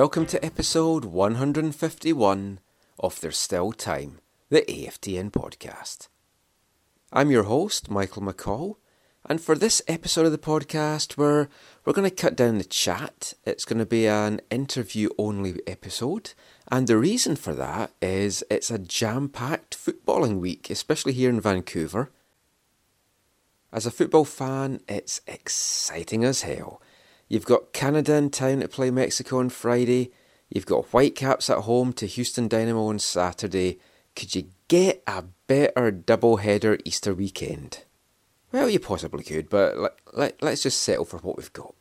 Welcome to episode 151 of There's Still Time, the AFTN podcast. I'm your host, Michael McCall, and for this episode of the podcast, we're, we're going to cut down the chat. It's going to be an interview only episode, and the reason for that is it's a jam packed footballing week, especially here in Vancouver. As a football fan, it's exciting as hell. You've got Canada in town to play Mexico on Friday. You've got Whitecaps at home to Houston Dynamo on Saturday. Could you get a better double header Easter weekend? Well, you possibly could, but let, let, let's just settle for what we've got.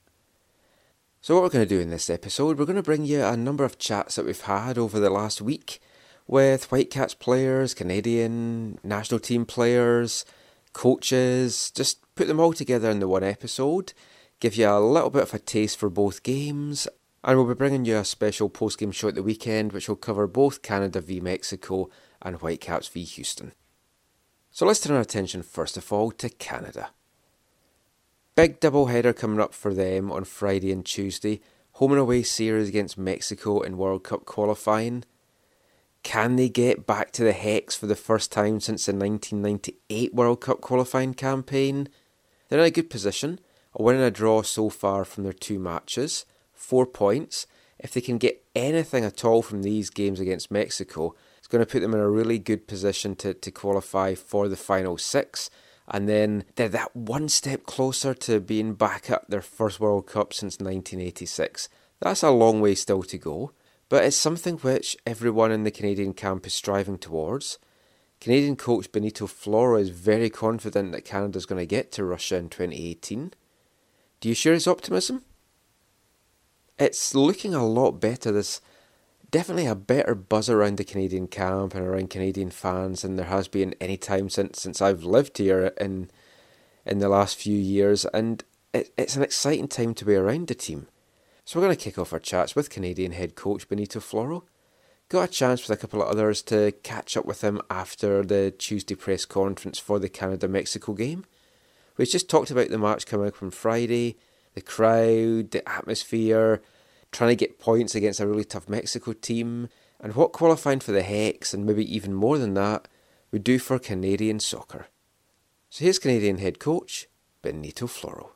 So, what we're going to do in this episode, we're going to bring you a number of chats that we've had over the last week with Whitecaps players, Canadian national team players, coaches, just put them all together in the one episode, give you a little bit of a taste for both games, and we'll be bringing you a special post game show at the weekend which will cover both Canada v Mexico and Whitecaps v Houston. So let's turn our attention first of all to Canada. Big double header coming up for them on Friday and Tuesday. Home and away series against Mexico in World Cup qualifying. Can they get back to the Hex for the first time since the 1998 World Cup qualifying campaign? They're in a good position, a win and a draw so far from their two matches, four points. If they can get anything at all from these games against Mexico, it's going to put them in a really good position to, to qualify for the final six. And then they're that one step closer to being back at their first World Cup since 1986. That's a long way still to go, but it's something which everyone in the Canadian camp is striving towards. Canadian coach Benito Floro is very confident that Canada's going to get to Russia in 2018. Do you share his optimism? It's looking a lot better. There's definitely a better buzz around the Canadian camp and around Canadian fans than there has been any time since since I've lived here in in the last few years, and it, it's an exciting time to be around the team. So we're going to kick off our chats with Canadian head coach Benito Floro. Got a chance with a couple of others to catch up with him after the Tuesday press conference for the Canada Mexico game. We just talked about the match coming up on Friday, the crowd, the atmosphere, trying to get points against a really tough Mexico team, and what qualifying for the Hex, and maybe even more than that, would do for Canadian soccer. So here's Canadian head coach Benito Floro.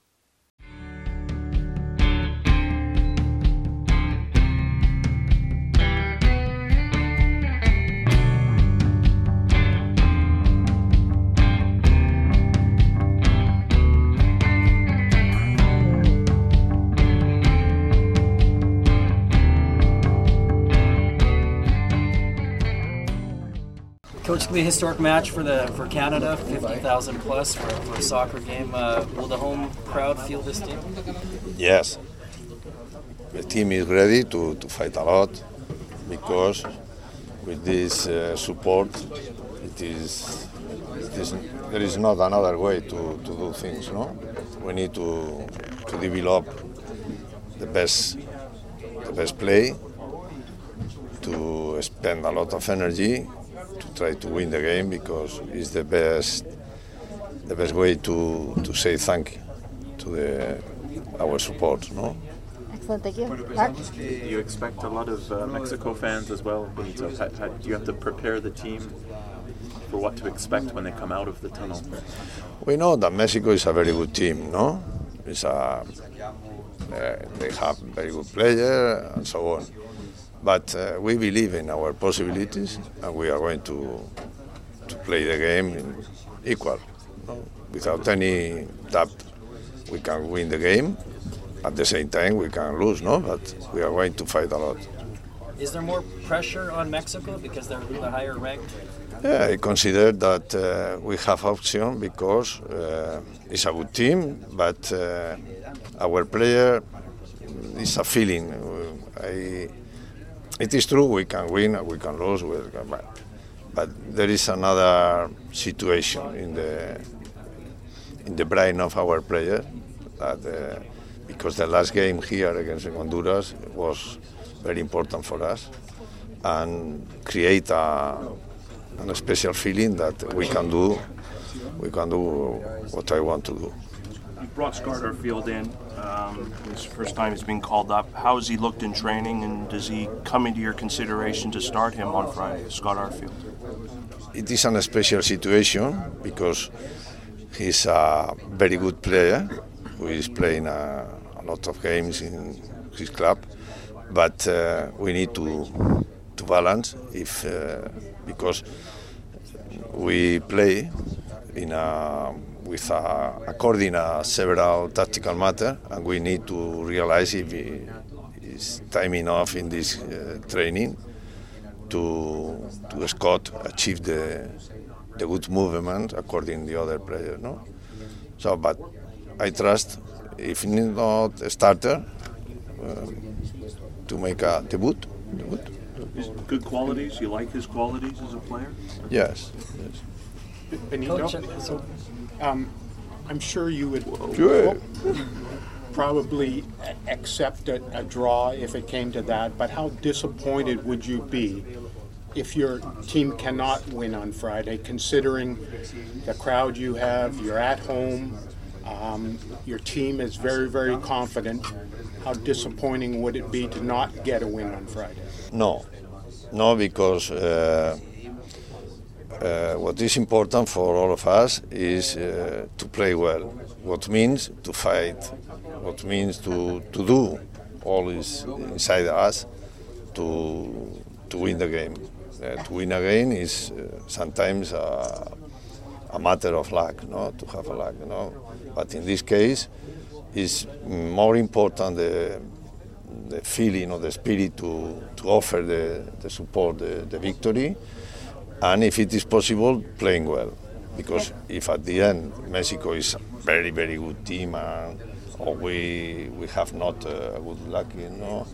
Be a historic match for the for Canada, fifty thousand plus for, for a soccer game. Uh, will the home crowd feel this team? Yes. The team is ready to, to fight a lot because with this uh, support, it is, it is there is not another way to, to do things. No, we need to to develop the best the best play, to spend a lot of energy to try to win the game because it's the best the best way to, to say thank you to the our support. No. Excellent, thank you. Mark? You expect a lot of uh, Mexico fans as well, Benito. How, how, do you have to prepare the team for what to expect when they come out of the tunnel? We know that Mexico is a very good team, no? It's a, uh, they have very good players and so on. But uh, we believe in our possibilities and we are going to, to play the game equal, no? without any doubt. We can win the game. At the same time, we can lose, no? But we are going to fight a lot. Is there more pressure on Mexico because they're the higher ranked? Yeah, I consider that uh, we have option because uh, it's a good team, but uh, our player is a feeling. I, it is true we can win, we can lose, but, but there is another situation in the in the brain of our player that uh, because the last game here against Honduras was very important for us and create a, a special feeling that we can do we can do what I want to do. Brought Scott Arfield in. Um, his first time he's been called up. How has he looked in training, and does he come into your consideration to start him on Friday, Scott Arfield? It is an special situation because he's a very good player who is playing a, a lot of games in his club, but uh, we need to to balance if uh, because we play in a with a, according a several tactical matter, and we need to realize if it's time enough in this uh, training to to Scott achieve the the good movement according the other player. No, so but I trust if not a starter um, to make a debut. debut. Good qualities. You like his qualities as a player? Yes. yes. Benito, so um, I'm sure you would Sure. probably accept a, a draw if it came to that, but how disappointed would you be if your team cannot win on Friday, considering the crowd you have, you're at home, um, your team is very, very confident. How disappointing would it be to not get a win on Friday? No, no, because uh, uh, what is important for all of us is uh, to play well. What means to fight, what means to, to do all is inside us to, to win the game. Uh, to win again is uh, sometimes a, a matter of luck, no? to have a luck. No? But in this case, it's more important the, the feeling or the spirit to, to offer the, the support, the, the victory, and if it is possible, playing well. Because if at the end Mexico is a very, very good team and or we, we have not uh, good luck, you know,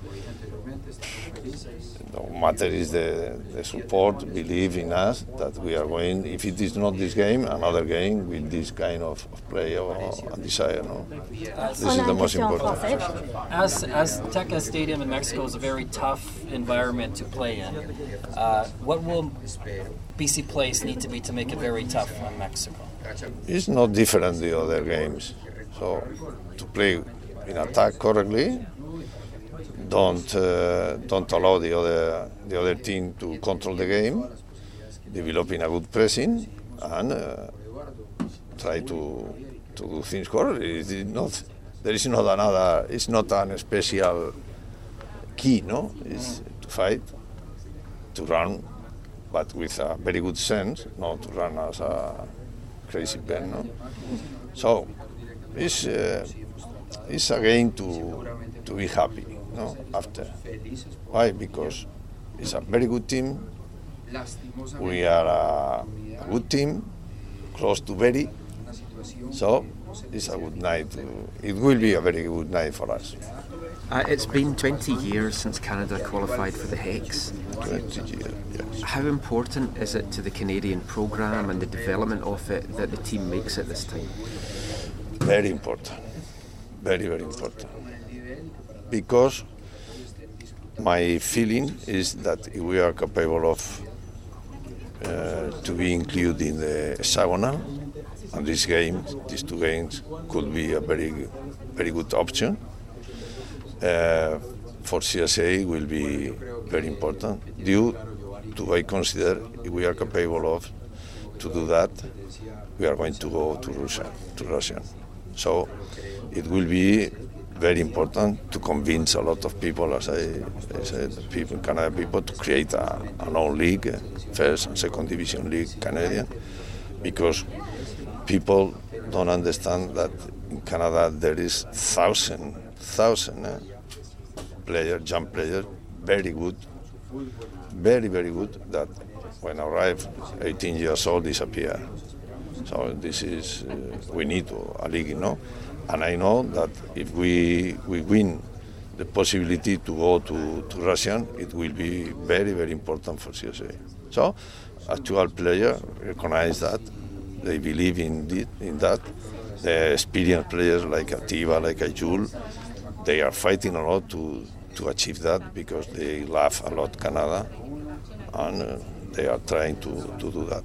no matter is the, the support, believe in us that we are going, if it is not this game, another game with this kind of, of play or, and desire. No? This is the most important. As Azteca Stadium in Mexico is a very tough environment to play in. Uh, what will BC Place need to be to make it very tough on Mexico? It's not different the other games. So to play in attack correctly, don't uh, don't allow the other the other team to control the game, developing a good pressing, and uh, try to to do things correctly. It is not there is not another. It's not an special key. No, it's to fight, to run, but with a very good sense, not to run as a crazy pen. No, so it's uh, it's again to to be happy no, after. Why? Because it's a very good team. We are a, a good team, close to very. So it's a good night. It will be a very good night for us. Uh, it's been 20 years since Canada qualified for the Hex. 20 years, yes. How important is it to the Canadian programme and the development of it that the team makes it this time? Very important. Very, very important. Because my feeling is that we are capable of uh, to be included in the hexagonal, and this game, these two games, could be a very, very good option. uh, for CSA will be very important due to I consider we are capable of to do that, we are going to go to Russia, to Russia. So it will be very important to convince a lot of people, as I, I said, people, Canada people, to create a, an own league, first and second division league Canadian, because people don't understand that in Canada there is thousand, thousand eh, players, young players, very good, very very good that when arrive 18 years old disappear. So this is uh, we need a league, you know. And I know that if we we win the possibility to go to, to Russian, it will be very very important for CSA. So actual players recognize that they believe in the, in that. The experienced players like Atiba, like Ajul, they are fighting a lot to to achieve that because they love a lot Canada and uh, they are trying to, to do that.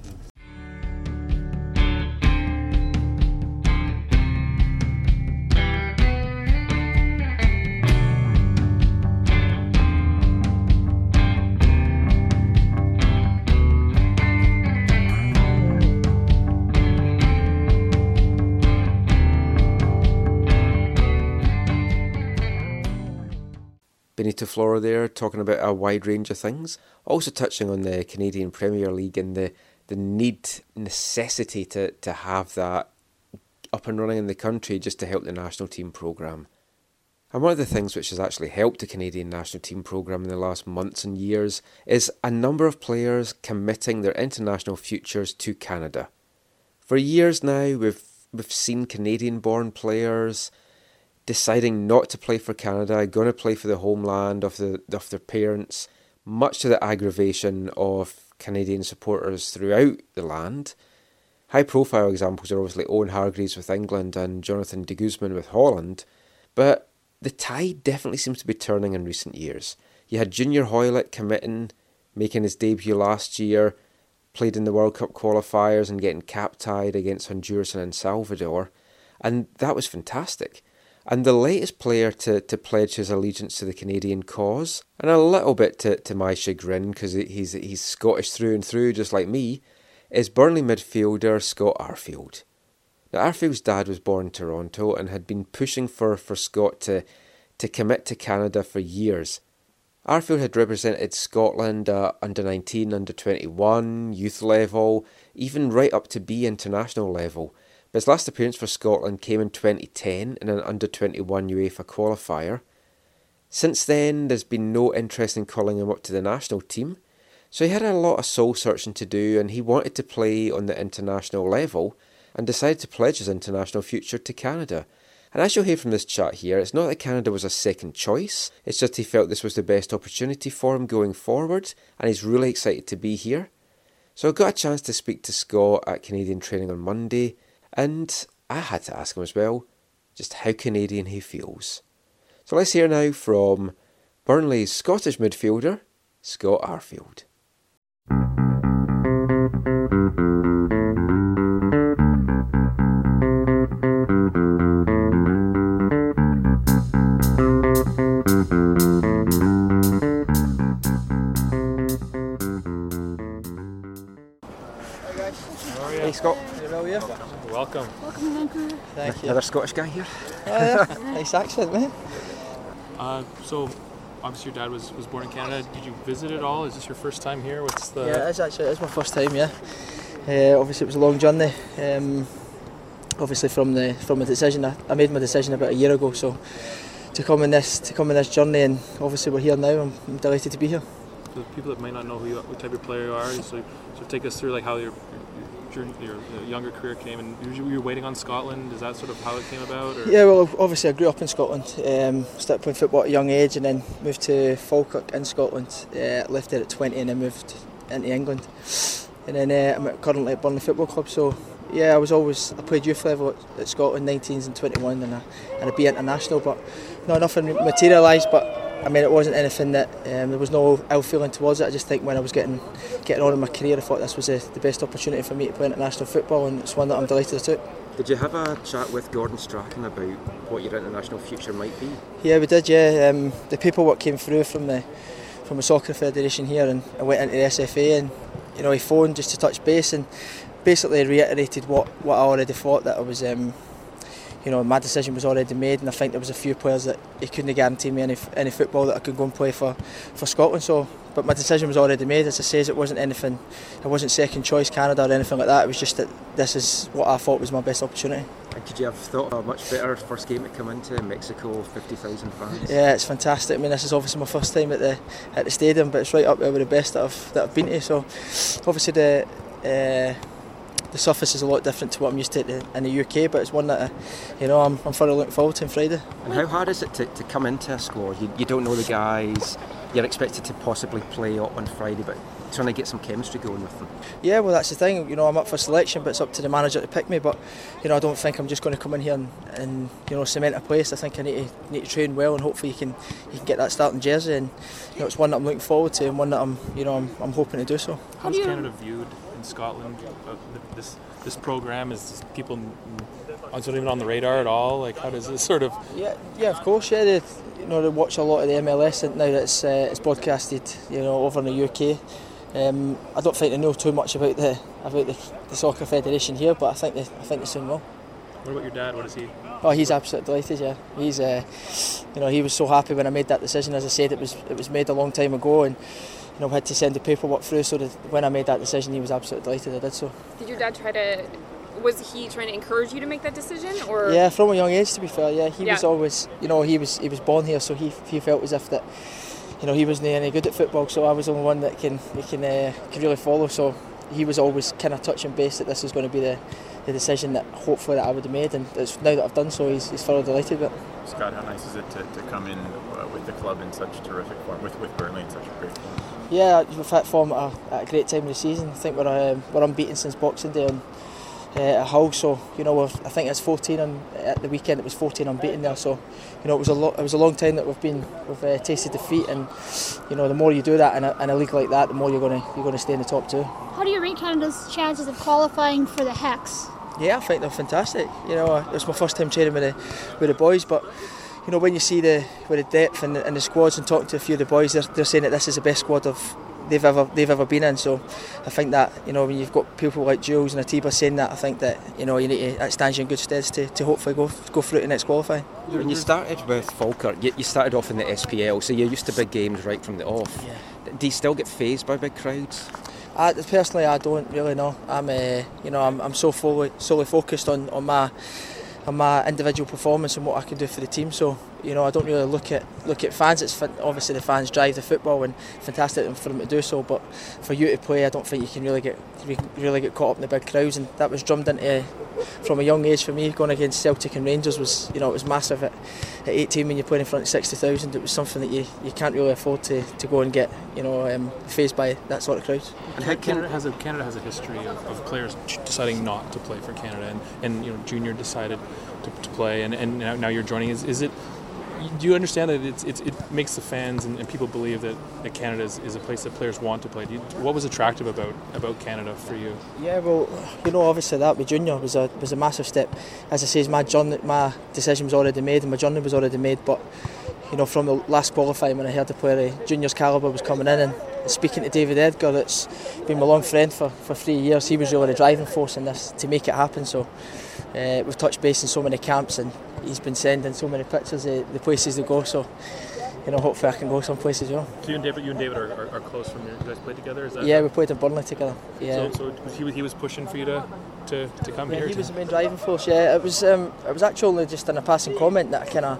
Benito Floro there talking about a wide range of things. Also touching on the Canadian Premier League and the, the need, necessity to, to have that up and running in the country just to help the national team programme. And one of the things which has actually helped the Canadian national team programme in the last months and years is a number of players committing their international futures to Canada. For years now, we've we've seen Canadian born players deciding not to play for Canada, going to play for the homeland of the of their parents, much to the aggravation of Canadian supporters throughout the land. High profile examples are obviously Owen Hargreaves with England and Jonathan de Guzman with Holland, but the tide definitely seems to be turning in recent years. You had Junior Hoilett committing, making his debut last year, played in the World Cup qualifiers and getting cap tied against Honduras and El Salvador, and that was fantastic and the latest player to, to pledge his allegiance to the Canadian cause, and a little bit to, to my chagrin because he's, he's Scottish through and through, just like me, is Burnley midfielder Scott Arfield. Now, Arfield's dad was born in Toronto and had been pushing for, for Scott to, to commit to Canada for years. Arfield had represented Scotland uh, under 19, under 21, youth level, even right up to B international level his last appearance for Scotland came in 2010 in an under 21 UEFA qualifier. Since then, there's been no interest in calling him up to the national team, so he had a lot of soul searching to do and he wanted to play on the international level and decided to pledge his international future to Canada. And as you'll hear from this chat here, it's not that Canada was a second choice, it's just he felt this was the best opportunity for him going forward, and he's really excited to be here. So I got a chance to speak to Scott at Canadian training on Monday, and I had to ask him as well just how Canadian he feels. So let's hear now from Burnley's Scottish midfielder, Scott Arfield. Welcome. Thank you. Another Scottish guy here. Oh, yeah. nice accent, mate. Uh, so, obviously, your dad was, was born in Canada. Did you visit at all? Is this your first time here? What's the. Yeah, it's actually it's my first time. Yeah. Uh, obviously, it was a long journey. Um, obviously, from the from a decision, I, I made my decision about a year ago. So, to come in this to come in this journey, and obviously we're here now. I'm, I'm delighted to be here. For the people that might not know who you, what type of player you are, so sort of take us through like how your your, your, younger career came, and you were waiting on Scotland. Is that sort of how it came about? Or? Yeah, well, obviously I grew up in Scotland. Um, started playing football at a young age, and then moved to Falkirk in Scotland. Uh, left there at 20, and then moved into England. And then uh, I'm currently at Burnley Football Club. So yeah, I was always I played youth level at, at Scotland, 19s and 21, and I and I be international, but no nothing materialised. But I mean, it wasn't anything that um, there was no ill feeling towards it. I just think when I was getting getting on in my career, I thought this was a, the best opportunity for me to play international football, and it's one that I'm delighted to. Did you have a chat with Gordon Strachan about what your international future might be? Yeah, we did. Yeah, um, the paperwork came through from the from the soccer federation here, and I went into the SFA, and you know he phoned just to touch base, and basically reiterated what, what I already thought that I was. Um, you know, my decision was already made, and I think there was a few players that he couldn't guarantee me any any football that I could go and play for, for Scotland. So, but my decision was already made. As I say, it wasn't anything. It wasn't second choice Canada or anything like that. It was just that this is what I thought was my best opportunity. And could you have thought of a much better first game to come into Mexico, fifty thousand fans? Yeah, it's fantastic. I mean, this is obviously my first time at the at the stadium, but it's right up there with the best that I've that I've been to. So, obviously the. Uh, the surface is a lot different to what I'm used to in the UK, but it's one that I, you know I'm, I'm thoroughly looking forward to on Friday. And how hard is it to, to come into a squad? You, you don't know the guys. You're expected to possibly play up on Friday, but trying to get some chemistry going with them. Yeah, well that's the thing. You know, I'm up for selection, but it's up to the manager to pick me. But you know, I don't think I'm just going to come in here and, and you know cement a place. I think I need to need to train well, and hopefully you can you can get that starting jersey. And you know, it's one that I'm looking forward to, and one that I'm you know I'm, I'm hoping to do so. How's Canada viewed in Scotland? Uh, This this program is people not even on the radar at all. Like, how does this sort of? Yeah, yeah, of course. Yeah, they, you know, they watch a lot of the MLS and now that it's uh, it's broadcasted, you know, over in the UK. Um, I don't think they know too much about the about the, the soccer federation here, but I think they I think they soon will. What about your dad? What is he? Oh, he's absolutely delighted. Yeah, he's uh, you know he was so happy when I made that decision. As I said, it was it was made a long time ago, and you know had to send the paperwork through. So that when I made that decision, he was absolutely delighted. I did so. Did your dad try to? Was he trying to encourage you to make that decision, or? Yeah, from a young age. To be fair, yeah, he Yeah. was always you know he was he was born here, so he he felt as if that. You know, he wasn't any good at football, so I was the only one that can he can uh, can really follow. So he was always kind of touching base that this was going to be the, the decision that hopefully that I would have made, and it's now that I've done so, he's, he's thoroughly delighted with it. Scott, how nice is it to, to come in uh, with the club in such terrific form, with, with Burnley in such a great form? Yeah, we've had form at a, at a great time of the season. I think we're um, we're unbeaten since Boxing Day on, uh, at Hull. So you know, I think it's 14 on, at the weekend. It was 14 unbeaten there. So you know, it was a lot. It was a long time that we've been we've uh, tasted defeat, and you know, the more you do that in a, in a league like that, the more you're to you're to stay in the top two. How do you rate Canada's chances of qualifying for the Hex? Yeah, I think they're fantastic. You know, uh, it's my first time training with the with the boys, but you know when you see the with the depth and the, and the squads and talking to a few of the boys, they're, they're saying that this is the best squad of they've ever they've ever been in. So I think that you know when you've got people like Jules and Atiba saying that, I think that you know you need to that stands you in good stead to, to hopefully go go through to the next qualifying. When you started with Falkirk, you, you started off in the SPL, so you're used to big games right from the off. Do you still get phased by big crowds? I, personally, I don't really know. I'm, uh, you know, I'm, I'm so fully, solely focused on, on my and my individual performance and what I can do for the team. So you know, I don't really look at look at fans. It's fan- obviously the fans drive the football and fantastic for them to do so. But for you to play, I don't think you can really get really get caught up in the big crowds. And that was drummed into from a young age for me. Going against Celtic and Rangers was, you know, it was massive at, at 18 when you're playing in front of 60,000. It was something that you, you can't really afford to, to go and get, you know, um, faced by that sort of crowds. And Canada has a Canada has a history of, of players deciding not to play for Canada, and, and you know Junior decided to, to play, and, and now, now you're joining. Is, is it? Do you understand that it's, it's, it makes the fans and, and people believe that, that Canada is, is a place that players want to play? You, what was attractive about about Canada for you? Yeah, well, you know, obviously that with junior was a was a massive step. As I say, my journey, my decision was already made, and my journey was already made. But you know, from the last qualifying when I heard the player juniors calibre was coming in, and speaking to David Edgar, that's been my long friend for, for three years. He was really the driving force in this to make it happen. So uh, we've touched base in so many camps, and he's been sending so many pictures of the places they go. So. You know, hopefully I can go some places as well. So you and David, you and David are, are, are close from your, you guys played together. Is that Yeah, we played in Burnley together. Yeah. So, so he, was- he was pushing for you to to, to come Yeah, here. he was the main driving force. Yeah, it was. Um, it was actually just in a passing comment that I kind of.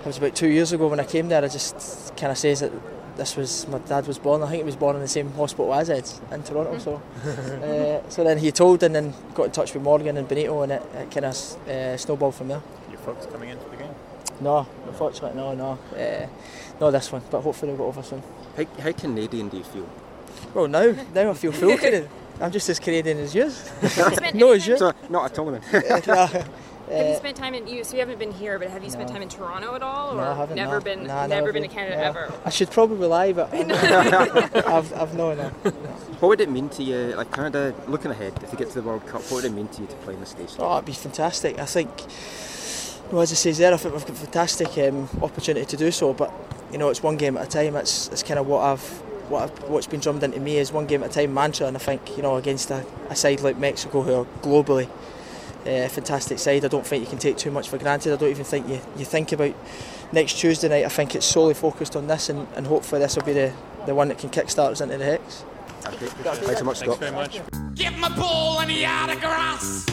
It was about two years ago when I came there. I just kind of says that this was my dad was born. I think he was born in the same hospital as Ed in Toronto. So, uh, so then he told, and then got in touch with Morgan and Benito, and it, it kind of uh, snowballed from there. Your folks coming into the game? No, unfortunately, no, no, uh, no this one. But hopefully we'll get over soon. How, how Canadian do you feel? Well, now, now I feel full Canadian. I'm just as Canadian as yours. no, as you. So, not at all then. Yeah. Have you Uh, spent time in you? So you haven't been here, but have you spent time in Toronto at all, or No, I haven't. never no. been? Nah, never been to Canada no. ever. I should probably lie, but I've, I've no, no. What would it mean to you, like Canada, looking ahead, if you get to the World Cup, what would it mean to you to play in the station? Oh, it'd be fantastic. I think, well, as I say there, I think we've got a fantastic um, opportunity to do so. But you know, it's one game at a time. It's, it's kind of what I've, what I've, what's been drummed into me is one game at a time mantra. And I think you know, against a, a side like Mexico, who are globally uh, fantastic side, I don't think you can take too much for granted. I don't even think you, you think about next Tuesday night. I think it's solely focused on this, and, and hopefully this will be the, the one that can kickstart us into the hex. Okay. Thanks so much, Scott. Thanks very much. Give him a ball and he out of grass.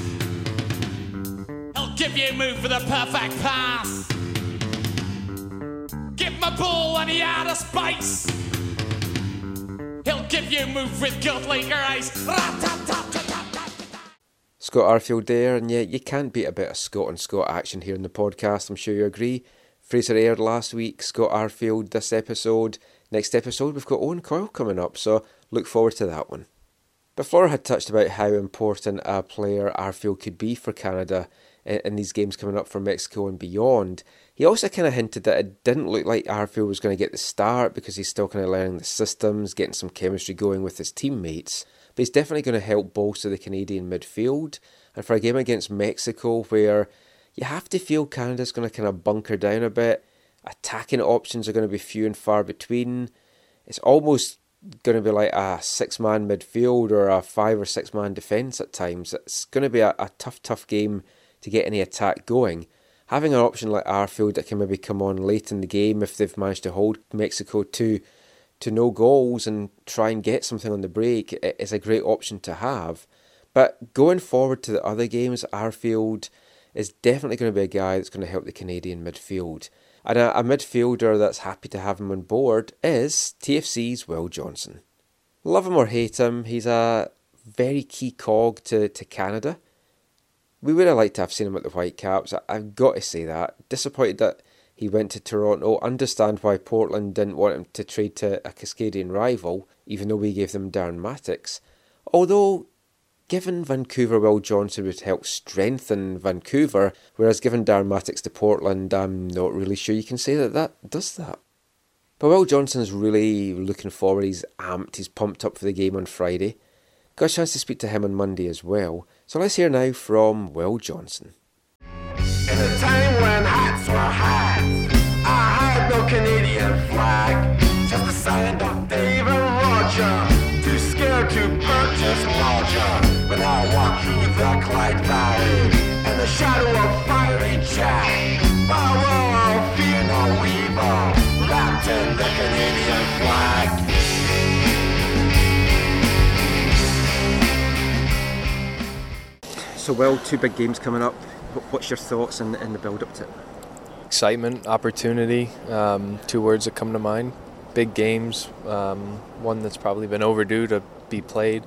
He'll give you a move for the perfect pass. Give him a ball and he out of space. He'll give you a move with good league eyes. Scott Arfield there, and yeah, you can't beat a bit of Scott and Scott action here in the podcast, I'm sure you agree. Fraser Aird last week, Scott Arfield this episode. Next episode, we've got Owen Coyle coming up, so look forward to that one. Before I had touched about how important a player Arfield could be for Canada in, in these games coming up for Mexico and beyond. He also kind of hinted that it didn't look like Arfield was going to get the start because he's still kind of learning the systems, getting some chemistry going with his teammates. But he's definitely going to help bolster the Canadian midfield. And for a game against Mexico, where you have to feel Canada's going to kind of bunker down a bit, attacking options are going to be few and far between. It's almost going to be like a six man midfield or a five or six man defence at times. It's going to be a, a tough, tough game to get any attack going. Having an option like Arfield that can maybe come on late in the game if they've managed to hold Mexico to to no goals and try and get something on the break is a great option to have. But going forward to the other games, Arfield is definitely going to be a guy that's going to help the Canadian midfield. And a, a midfielder that's happy to have him on board is TFC's Will Johnson. Love him or hate him, he's a very key cog to, to Canada. We would have liked to have seen him at the Whitecaps. I've got to say that. Disappointed that he went to Toronto. Understand why Portland didn't want him to trade to a Cascadian rival, even though we gave them Darren Mattocks. Although, given Vancouver, Will Johnson would help strengthen Vancouver, whereas given Darren Mattocks to Portland, I'm not really sure you can say that that does that. But Will Johnson's really looking forward. He's amped. He's pumped up for the game on Friday. Got a chance to speak to him on Monday as well. So let's hear now from Will Johnson. In a time when hats were hats, So, well, two big games coming up. What's your thoughts in, in the build up to it? excitement, opportunity, um, two words that come to mind. Big games, um, one that's probably been overdue to be played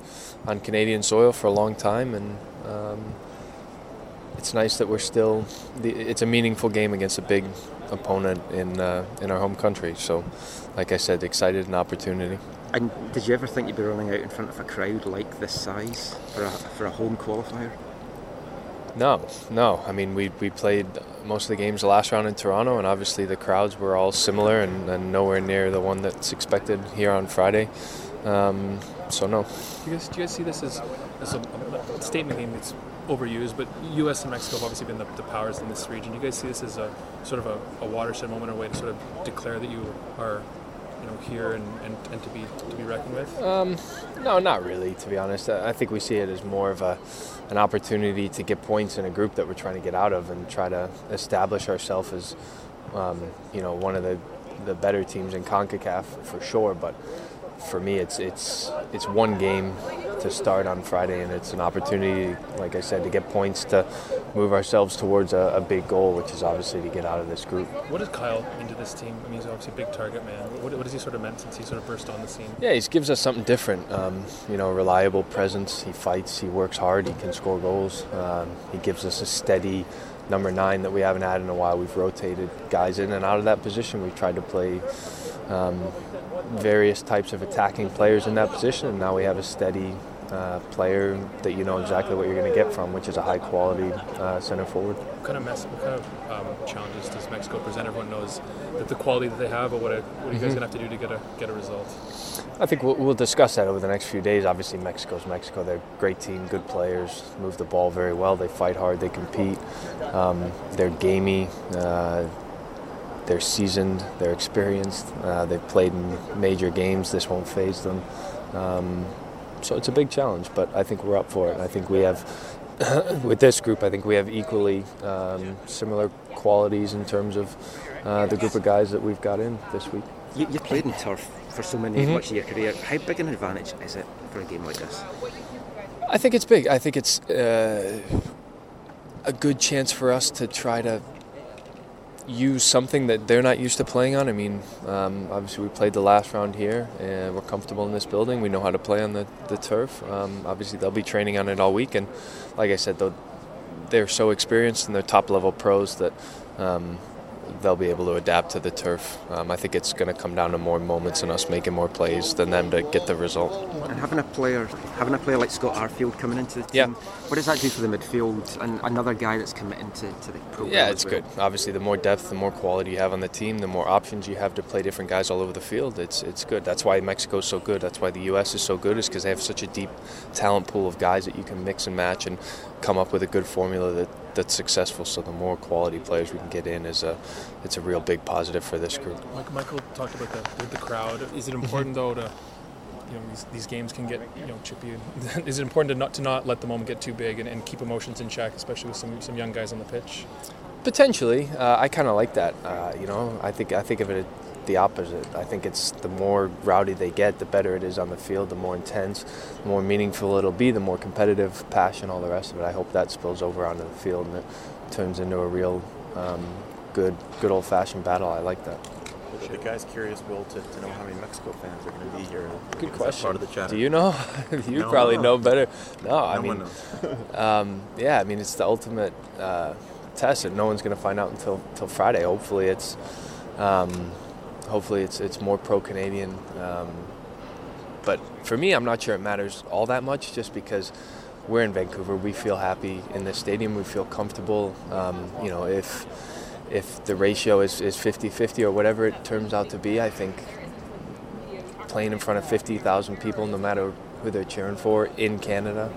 on Canadian soil for a long time, and um, it's nice that we're still. It's a meaningful game against a big opponent in uh, in our home country. So, like I said, excited and opportunity. And did you ever think you'd be running out in front of a crowd like this size for a, for a home qualifier? No, no. I mean, we, we played most of the games the last round in Toronto, and obviously the crowds were all similar and, and nowhere near the one that's expected here on Friday. Um, so, no. Do you guys, do you guys see this as, as a, a statement game that's overused? But U.S. and Mexico have obviously been the, the powers in this region. Do you guys see this as a sort of a, a watershed moment, or a way to sort of declare that you are, you know, here and, and, and to be to be reckoned with? Um, no, not really, to be honest. I I think we see it as more of a an opportunity to get points in a group that we're trying to get out of and try to establish ourselves as, um, you know, one of the, the better teams in CONCACAF for sure. But for me, it's it's it's one game to start on Friday, and it's an opportunity, like I said, to get points to move ourselves towards a, a big goal, which is obviously to get out of this group. What does Kyle mean to this team? I mean, he's obviously a big target man. What, what has he sort of meant since he sort of burst on the scene? Yeah, he gives us something different. Um, you know, reliable presence. He fights. He works hard. He can score goals. Um, he gives us a steady number nine that we haven't had in a while. We've rotated guys in and out of that position. We've tried to play um, various types of attacking players in that position, and now we have a steady uh, player that you know exactly what you're going to get from, which is a high quality uh, center forward. What kind of mess, what kind of um, challenges does Mexico present? Everyone knows that the quality that they have, but what, are, what are you guys Mhm. going to have to do to get a get a result? I think we'll, we'll discuss that over the next few days. Obviously, Mexico's Mexico. They're a great team, good players, move the ball very well. They fight hard, they compete. Um, they're gamey, uh, they're seasoned, they're experienced. Uh, they've played in major games. This won't phase them. Um, so it's a big challenge, but I think we're up for it. I think we have, with this group, I think we have equally um, similar qualities in terms of uh, the group of guys that we've got in this week. You, you played in turf for so many Mhm. much of your career. How big an advantage is it for a game like this? I think it's big. I think it's uh, a good chance for us to try to use something that they're not used to playing on. I mean, um, obviously we played the last round here, and we're comfortable in this building. We know how to play on the, the turf. Um, obviously they'll be training on it all week, and like I said, they're so experienced and they're top level pros that. Um, They'll be able to adapt to the turf. Um, I think it's going to come down to more moments and us making more plays than them to get the result. And having a player, having a player like Scott Arfield coming into the team, Yeah. what does that do for the midfield? And another guy that's committing to, to the program. Yeah, it's well? good. Obviously, the more depth, the more quality you have on the team, the more options you have to play different guys all over the field. It's it's good. That's why Mexico's so good. That's why the U.S. is so good, is because they have such a deep talent pool of guys that you can mix and match and come up with a good formula that, that's successful. So the more quality players we can get in is a it's a real big positive for this group. Like Michael talked about the, the crowd. Is it important though to you know these, these games can get you know chippy? Is it important to not to not let the moment get too big and, and keep emotions in check, especially with some some young guys on the pitch? Potentially, uh, I kind of like that. Uh, you know, I think I think of it the opposite. I think it's the more rowdy they get, the better it is on the field, the more intense, the more meaningful it'll be, the more competitive, passion, all the rest of it. I hope that spills over onto the field and it turns into a real um, good, good old-fashioned battle. I like that. The guys curious, Will, to, to know how many Mexico fans are going to be here? Good Is question. Part of the chatter. Do you know? you No, probably no. know better. No, I mean, one knows. um, yeah, I mean, it's the ultimate uh, test, and no one's going to find out until until Friday. Hopefully, it's um, hopefully it's it's more pro Canadian. Um, but for me, I'm not sure it matters all that much, just because we're in Vancouver. We feel happy in the stadium. We feel comfortable. Um, you know, if if the ratio is, is 50-50 or whatever it turns out to be, I think playing in front of 50,000 people, no matter who they're cheering for in Canada,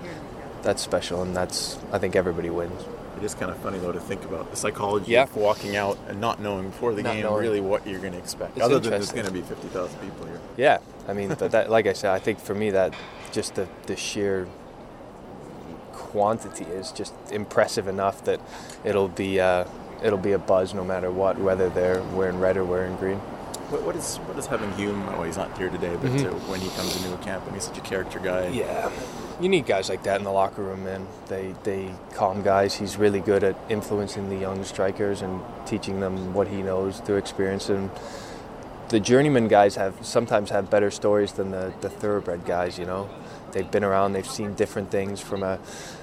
that's special, and that's I think everybody wins. It is kind of funny though to think about the psychology Yeah. of walking out and not knowing before the Not game knowing. really what you're going to expect, It's other than there's going to be fifty thousand people here. Yeah, I mean, but that, like I said, I think for me that just the, the sheer quantity is just impressive enough that it'll be uh, it'll be a buzz no matter what, whether they're wearing red or wearing green. What, what is what is having Hume? Oh, he's not here today, but Mhm. uh, when he comes into a camp and he's such a character guy. Yeah, you need guys like that in the locker room, man. They they calm guys. He's really good at influencing the young strikers and teaching them what he knows through experience. And the journeyman guys have sometimes have better stories than the, the thoroughbred guys. You know, they've been around. They've seen different things from a,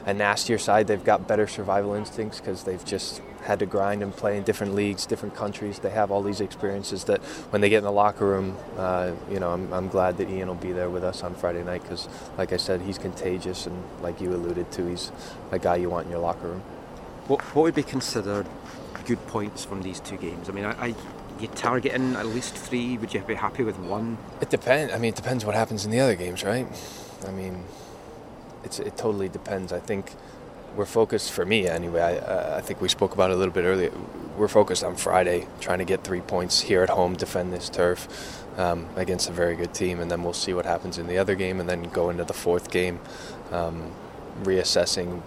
a nastier side. They've got better survival instincts because they've just had to grind and play in different leagues, different countries. They have all these experiences that when they get in the locker room, uh, you know, I'm, I'm glad that Iain will be there with us on Friday night because, like I said, he's contagious and, like you alluded to, he's a guy you want in your locker room. What, what would be considered good points from these two games? I mean, I, I you targeting at least three. Would you be happy with one? It depends. I mean, it depends what happens in the other games, right? I mean, it's it totally depends. I think we're focused for me anyway. I, uh, I think we spoke about it a little bit earlier. We're focused on Friday, trying to get three points here at home, defend this turf um, against a very good team, and then we'll see what happens in the other game, and then go into the fourth game, um, reassessing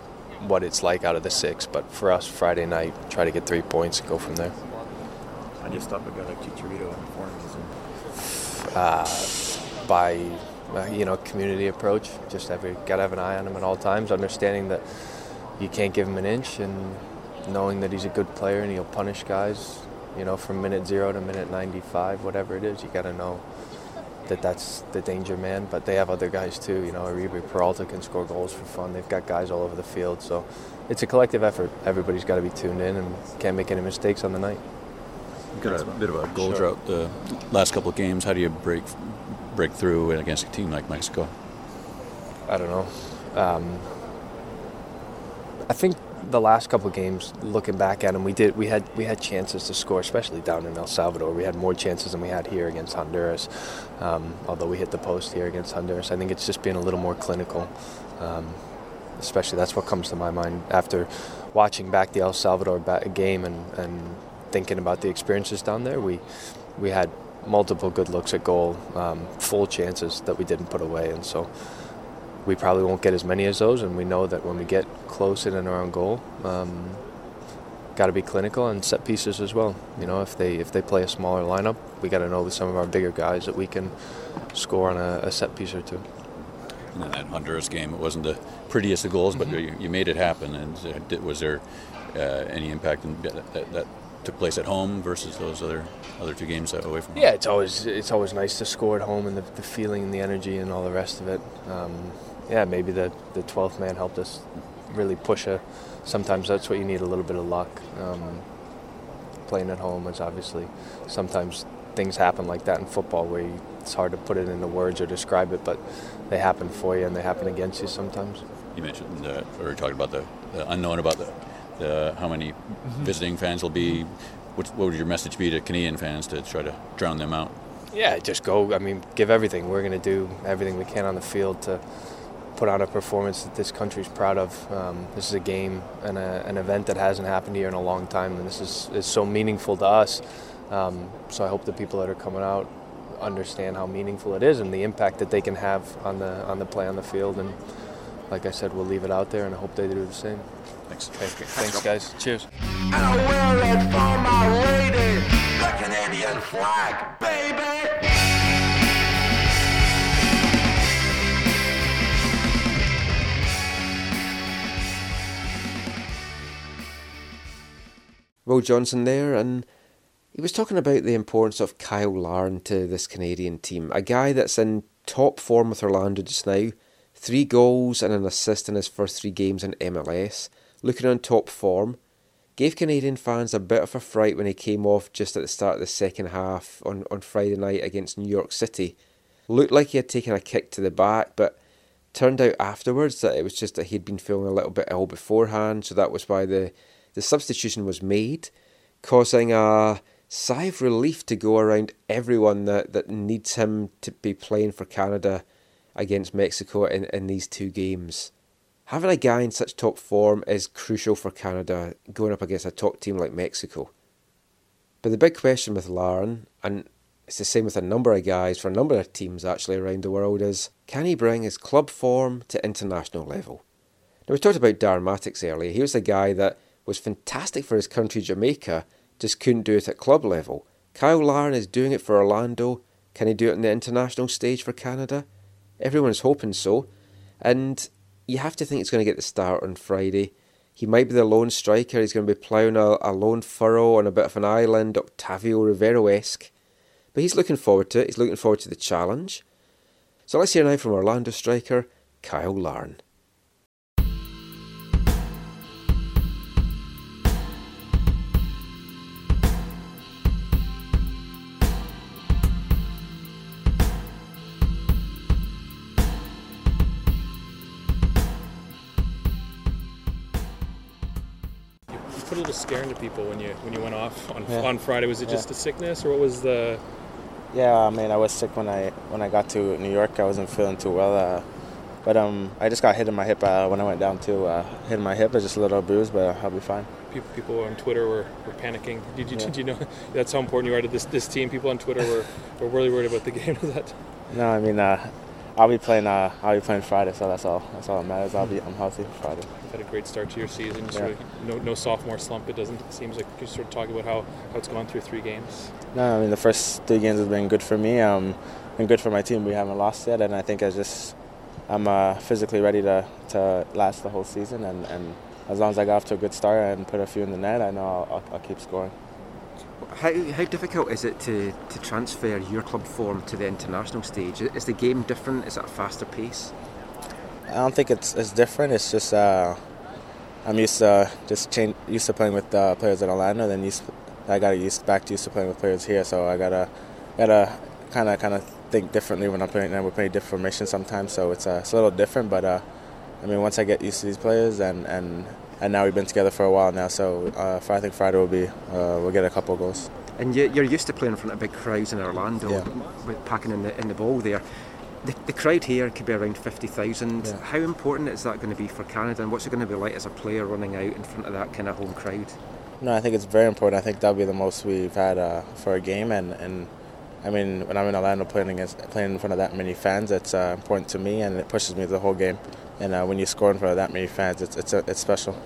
what it's like out of the six. But for us, Friday night, try to get three points and go from there. I just stopped and got a chicharito on forums. uh, by uh, you know community approach. Just every gotta have an eye on him at all times, understanding that you can't give him an inch, and knowing that he's a good player and he'll punish guys. You know, from minute zero to minute 95, whatever it is, you gotta know that that's the danger man. But they have other guys too. You know, Oribe Peralta can score goals for fun. They've got guys all over the field, so it's a collective effort. Everybody's got to be tuned in and can't make any mistakes on the night. Got a bit of a goal Sure. drought the last couple of games. How do you break break through against a team like Mexico? I don't know. Um, I think the last couple games, looking back at them, we did we had we had chances to score, especially down in El Salvador. We had more chances than we had here against Honduras. Um, although we hit the post here against Honduras, I think it's just being a little more clinical. Um, especially that's what comes to my mind after watching back the El Salvador game and, and thinking about the experiences down there. We we had multiple good looks at goal, um, full chances that we didn't put away, and so we probably won't get as many as those. And we know that when we get close in and around goal, um, got to be clinical and set pieces as well. You know, if they if they play a smaller lineup, we got to know with some of our bigger guys that we can score on a, a set piece or two. And in that Honduras game, it wasn't the prettiest of goals, but you, you made it happen. And did, was there uh, any impact in, that, that, that took place at home versus those other other two games away from home? Yeah, it's always it's always nice to score at home and the, the feeling and the energy and all the rest of it. Um, yeah, maybe the the twelfth man helped us really push a. Sometimes that's what you need a little bit of luck. Um, playing at home is obviously sometimes things happen like that in football where you, it's hard to put it into words or describe it, but they happen for you and they happen against you sometimes. You mentioned, uh, or talked about the, the unknown about the, the how many visiting fans will be. What, what would your message be to Canadian fans to try to drown them out? Yeah, just go. I mean, give everything. We're going to do everything we can on the field to put on a performance that this country's proud of. Um, this is a game and a, an event that hasn't happened here in a long time, and this is, is so meaningful to us. Um, so I hope the people that are coming out understand how meaningful it is and the impact that they can have on the on the play on the field. And like I said, we'll leave it out there, and I hope they do the same. Thanks. Okay, thanks, guys. Cheers. Will Johnson there, and he was talking about the importance of Cyle Larin to this Canadian team. A guy that's in top form with Orlando just now. Three goals and an assist in his first three games in MLS. Looking on top form. Gave Canadian fans a bit of a fright when he came off just at the start of the second half on, on Friday night against New York City. Looked like he had taken a kick to the back, but turned out afterwards that it was just that he'd been feeling a little bit ill beforehand, so that was why the, the substitution was made, causing a sigh of relief to go around everyone that, that needs him to be playing for Canada against Mexico in, in these two games. Having a guy in such top form is crucial for Canada going up against a top team like Mexico. But the big question with Larin, and it's the same with a number of guys for a number of teams actually around the world, is can he bring his club form to international level? Now we talked about Darren Mattocks earlier. He was a guy that was fantastic for his country Jamaica, just couldn't do it at club level. Cyle Larin is doing it for Orlando. Can he do it on the international stage for Canada? Everyone's hoping so. And you have to think he's going to get the start on Friday. He might be the lone striker. He's going to be ploughing a, a lone furrow on a bit of an island, Octavio Rivero esque. But he's looking forward to it. He's looking forward to the challenge. So let's hear now from Orlando striker Cyle Larin. People when you when you went off on Yeah. on Friday. Was it Yeah. just a sickness, or what was the? Yeah, I mean, I was sick when I when I got to New York. I wasn't feeling too well, uh, but um, I just got hit in my hip uh, when I went down too. Uh, hit in my hip, it's just a little bruise, but I'll be fine. People, people on Twitter were, were panicking. Did you, Yeah. did you know that's how important you are to this, this team? People on Twitter were, were really worried about the game. That No, I mean, uh, I'll be playing. Uh, I'll be playing Friday, so that's all. That's all that matters. I'll be. I'm healthy Friday. You've had a great start to your season. You Sort of, no, no sophomore slump. It doesn't. It seems like you're sort of talking about how, how it's gone through three games. No, I mean the first three games have been good for me. Um, been good for my team. We haven't lost yet, and I think I just I'm uh, physically ready to, to last the whole season. And, and as long as I got off to a good start and put a few in the net, I know I'll, I'll, I'll keep scoring. How, how difficult is it to, to transfer your club form to the international stage? Is the game different? Is it a faster pace? I don't think it's it's different. It's just uh, I'm used to just change, used to playing with uh, players in Orlando. Then used I got used back to used to playing with players here. So I gotta gotta kind of kind of think differently when I'm playing. And we're playing different formations sometimes, so it's, uh, it's a little different. But uh, I mean, once I get used to these players, and, and, and now we've been together for a while now, so uh, I think Friday will be uh, we'll get a couple goals. And you- you're used to playing in front of big crowds in Orlando, Yeah. with packing in the in the ball there. The, the crowd here could be around fifty thousand. Yeah. How important is that going to be for Canada, and what's it going to be like as a player running out in front of that kind of home crowd? No, I think it's very important. I think that'll be the most we've had uh, for a game, and, and I mean, when I'm in Orlando playing against playing in front of that many fans, it's uh, important to me, and it pushes me the whole game. And uh, when you score in front of that many fans, it's it's, it's special.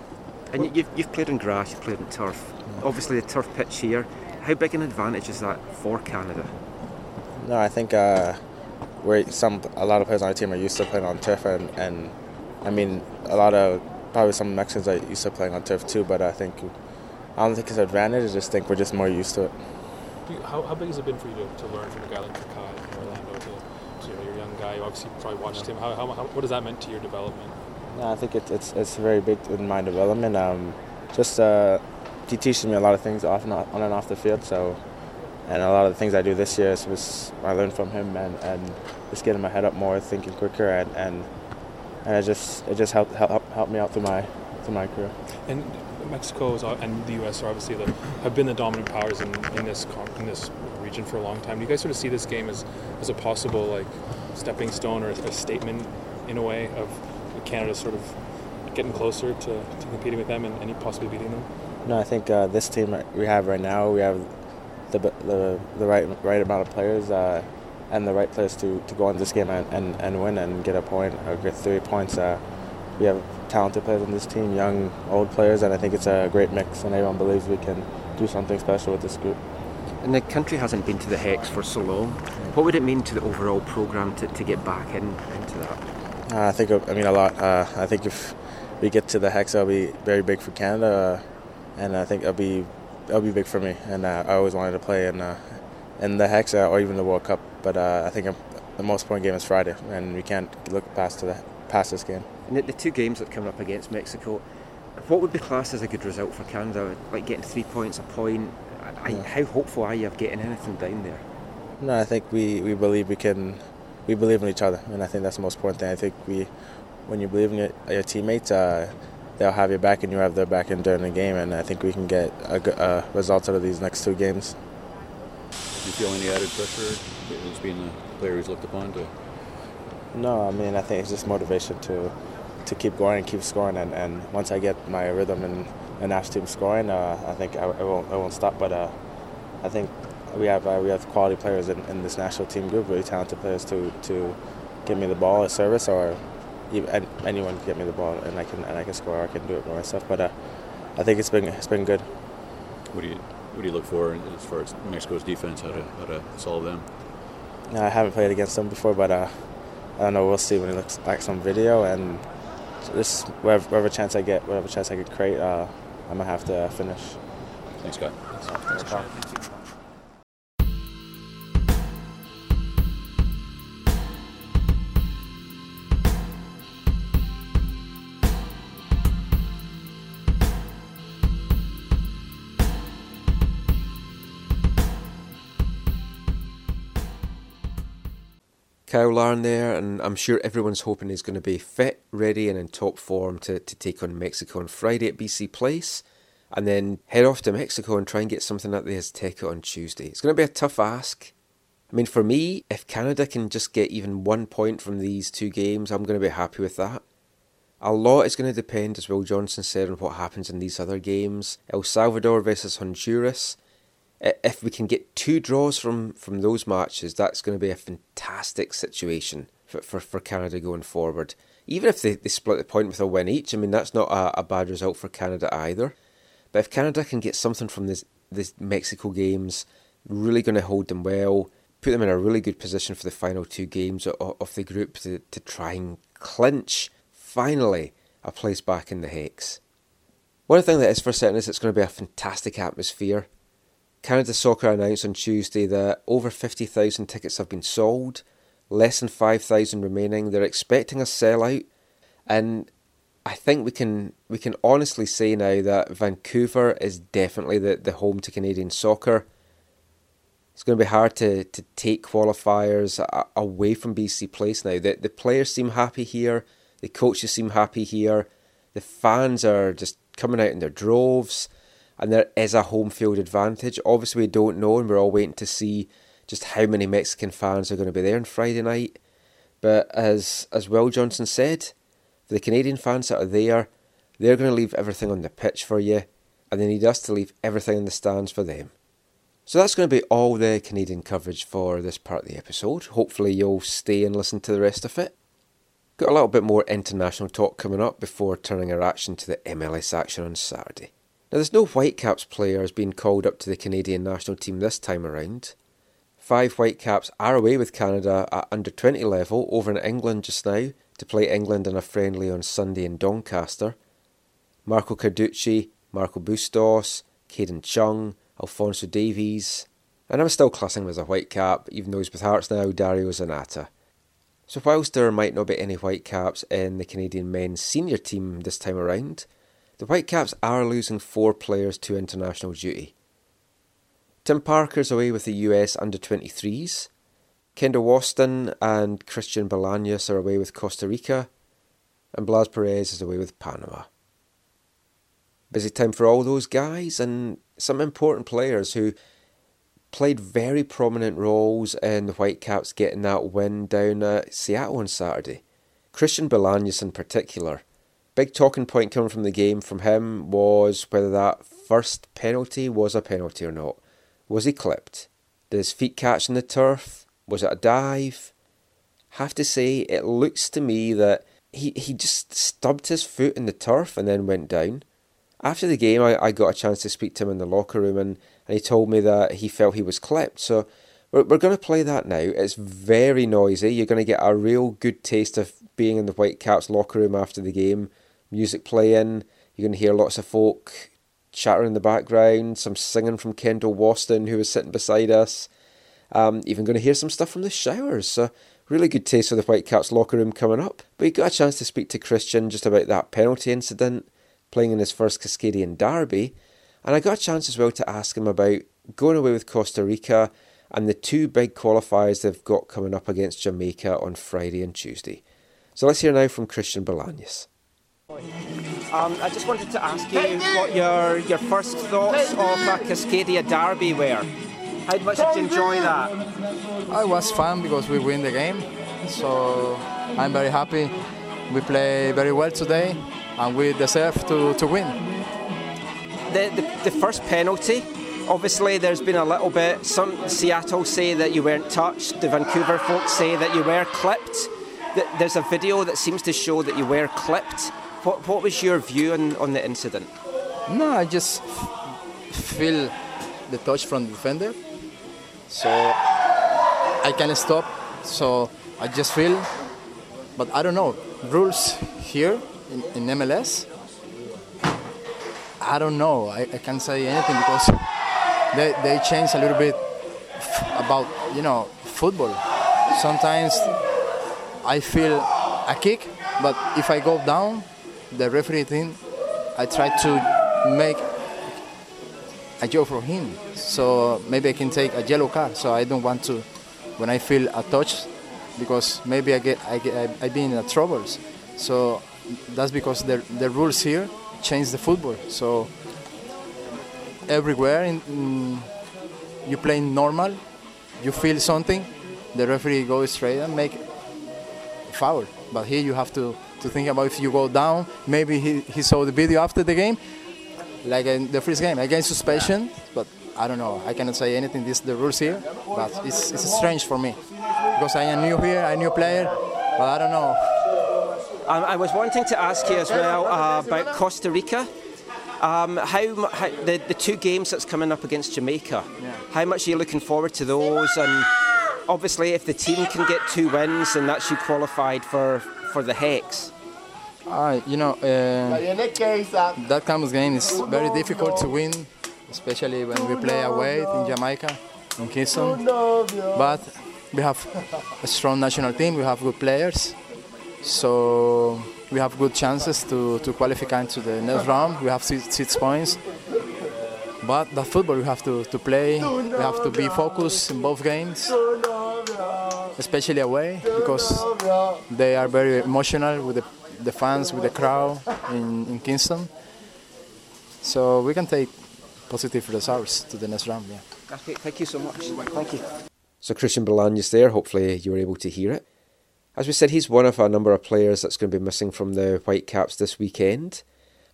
And you- you've, you've played in grass, you've played in turf. Obviously, the turf pitch here. How big an advantage is that for Canada? No, I think we're some a lot of players on our team are used to playing on turf, and, and I mean a lot of probably some Mexicans are used to playing on turf too. But I think I don't think it's an advantage. I just think we're just more used to it. Do you, how, how big has it been for you to, to learn from a guy like Kaká in Orlando? To, to, you know, you're a young guy. You obviously probably watched him. How, how, how, what has that meant to your development? No, I think it's it's it's very big in my development. Um, just uh, he teaches me a lot of things off and on and off the field. So, and a lot of the things I do this year is was I learned from him and, and just getting my head up more, thinking quicker, and and, and it just it just helped help helped me out through my through my career. And Mexico is, and the U.S. are obviously the, have been the dominant powers in, in this in this region for a long time. Do you guys sort of see this game as, as a possible like stepping stone or a statement in a way of Canada sort of getting closer to, to competing with them and, and possibly beating them? No, I think uh, this team we have right now, we have the the, the right right amount of players uh, and the right players to, to go on this game and, and, and win and get a point or get three points. Uh, we have talented players on this team, young, old players, and I think it's a great mix. And everyone believes we can do something special with this group. And the country hasn't been to the Hex for so long. What would it mean to the overall programme to, to get back in into that? Uh, I think I mean a lot. Uh, I think if we get to the hex, it'll be very big for Canada, uh, and I think it'll be it'll be big for me. And uh, I always wanted to play in uh, in the hex uh, or even the World Cup. But uh, I think um, the most important game is Friday, and we can't look past to the past this game. And the, the two games that come up against Mexico, what would be classed as a good result for Canada? Like getting three points, a point. I, Yeah. How hopeful are you of getting anything down there? No, I think we, we believe we can, we believe in each other, and I think that's the most important thing. I think we, when you believe in your, your teammates, uh, they'll have your back and you have their back in during the game, and I think we can get a uh, result out of these next two games. Do you feel any added pressure as being the player who's looked upon to No, I mean I think it's just motivation to to keep going and keep scoring, and, and once I get my rhythm and the national team scoring, uh, I think I, I won't I won't stop. But uh, I think we have uh, we have quality players in, in this national team group, really talented players to to give me the ball at service or even, anyone can get me the ball and I can and I can score or I can do it by myself. But uh, I think it's been it's been good. what do you what do you look for as far as Mexico's defense? How to how to solve them? I haven't played against them before, but uh, I don't know. We'll see when it looks back some video and this whatever, whatever chance I get, whatever chance I could create, uh, I'm gonna have to finish. Thanks, Scott. Thanks, Carl. Cyle Larin there, and I'm sure everyone's hoping he's going to be fit, ready, and in top form to, to take on Mexico on Friday at BC Place, and then head off to Mexico and try and get something at the Azteca on Tuesday. It's going to be a tough ask. I mean, for me, if Canada can just get even one point from these two games, I'm going to be happy with that. A lot is going to depend, as Will Johnson said, on what happens in these other games. El Salvador versus Honduras. If we can get two draws from, from those matches, that's going to be a fantastic situation for, for, for Canada going forward. Even if they, they split the point with a win each, I mean, that's not a, a bad result for Canada either. But if Canada can get something from this, this Mexico games, really going to hold them well, put them in a really good position for the final two games of, of the group to, to try and clinch, finally, a place back in the Hex. One thing that is for certain is it's going to be a fantastic atmosphere. Canada Soccer announced on Tuesday that over 50,000 tickets have been sold, less than 5,000 remaining. They're expecting a sellout, and I think we can we can honestly say now that Vancouver is definitely the, the home to Canadian soccer. It's going to be hard to, to take qualifiers away from BC Place now. The, the players seem happy here, the coaches seem happy here, the fans are just coming out in their droves, and there is a home field advantage. Obviously, we don't know, and we're all waiting to see just how many Mexican fans are going to be there on Friday night. But as as Will Johnson said, for the Canadian fans that are there, they're going to leave everything on the pitch for you, and they need us to leave everything in the stands for them. So that's going to be all the Canadian coverage for this part of the episode. Hopefully, you'll stay and listen to the rest of it. Got a little bit more international talk coming up before turning our action to the MLS action on Saturday. Now, there's no Whitecaps players being called up to the Canadian national team this time around. Five Whitecaps are away with Canada at under 20 level over in England just now to play England in a friendly on Sunday in Doncaster. Marco Carducci, Marco Bustos, Kadin Chung, Alphonso Davies, and I'm still classing him as a Whitecap, even though he's with Hearts now, Dario Zanatta. So whilst there might not be any Whitecaps in the Canadian men's senior team this time around, the Whitecaps are losing four players to international duty. Tim Parker's away with the US under 23s. Kendall Waston and Christian Bolaños are away with Costa Rica. And Blas Perez is away with Panama. Busy time for all those guys and some important players who played very prominent roles in the Whitecaps getting that win down at Seattle on Saturday. Christian Bolaños in particular. Big talking point coming from the game from him was whether that first penalty was a penalty or not. Was he clipped? Did his feet catch in the turf? Was it a dive? Have to say, it looks to me that he, he just stubbed his foot in the turf and then went down. After the game, I, I got a chance to speak to him in the locker room, and, and he told me that he felt he was clipped. So we're, we're going to play that now. It's very noisy. You're going to get a real good taste of being in the Whitecaps locker room after the game. Music playing. You're going to hear lots of folk chatter in the background, some singing from Kendall Waston, who was sitting beside us. Um, even going to hear some stuff from the showers. So, really good taste of the Whitecaps locker room coming up. But we got a chance to speak to Christian just about that penalty incident, playing in his first Cascadian derby. And I got a chance as well to ask him about going away with Costa Rica and the two big qualifiers they've got coming up against Jamaica on Friday and Tuesday. So let's hear now from Christian Bolaños. Um, I just wanted to ask you what your your first thoughts of a Cascadia derby were. How much did you enjoy that? I was fun because we win the game, so I'm very happy. We play very well today, and we deserve to, to win. The, the the first penalty. Obviously, there's been a little bit. Some Seattle say that you weren't touched. The Vancouver folks say that you were clipped. There's a video that seems to show that you were clipped. What what was your view on, on the incident? No, I just feel the touch from the defender, so I can stop. So I just feel, but I don't know rules here in, in MLS. I don't know. I, I can't say anything because they they change a little bit about you know football. Sometimes I feel a kick, but if I go down, the referee thing, I try to make a joke for him. So maybe I can take a yellow card. So I don't want to, when I feel a touch, because maybe I get I get I, I be in troubles. So that's because the the rules here change the football. So everywhere in, in you play normal, you feel something, the referee goes straight and make foul. But here you have to, to think about if you go down. Maybe he, he saw the video after the game, like in the first game against suspension. But I don't know. I cannot say anything. This is the rules here, but it's, it's strange for me because I am new here, a new player, but I don't know. Um, I was wanting to ask you as well uh, about Costa Rica. Um, how, how the, the two games that's coming up against Jamaica? How much are you looking forward to those? And obviously, if the team can get two wins, then that's you qualified for, for the Hex. Uh, you know, uh, that kind of game is very difficult to win, especially when we play away in Jamaica, in Kingston. But we have a strong national team, we have good players, so we have good chances to, to qualify into the next round. We have six, six points. But the football we have to, to play, we have to be focused in both games, especially away, because they are very emotional with the, the fans, with the crowd in, in Kingston. So we can take positive results to the next round. Yeah. Okay, thank you so much. Thank you. So Christian Bolaños there, hopefully you were able to hear it. As we said, he's one of a number of players that's going to be missing from the Whitecaps this weekend.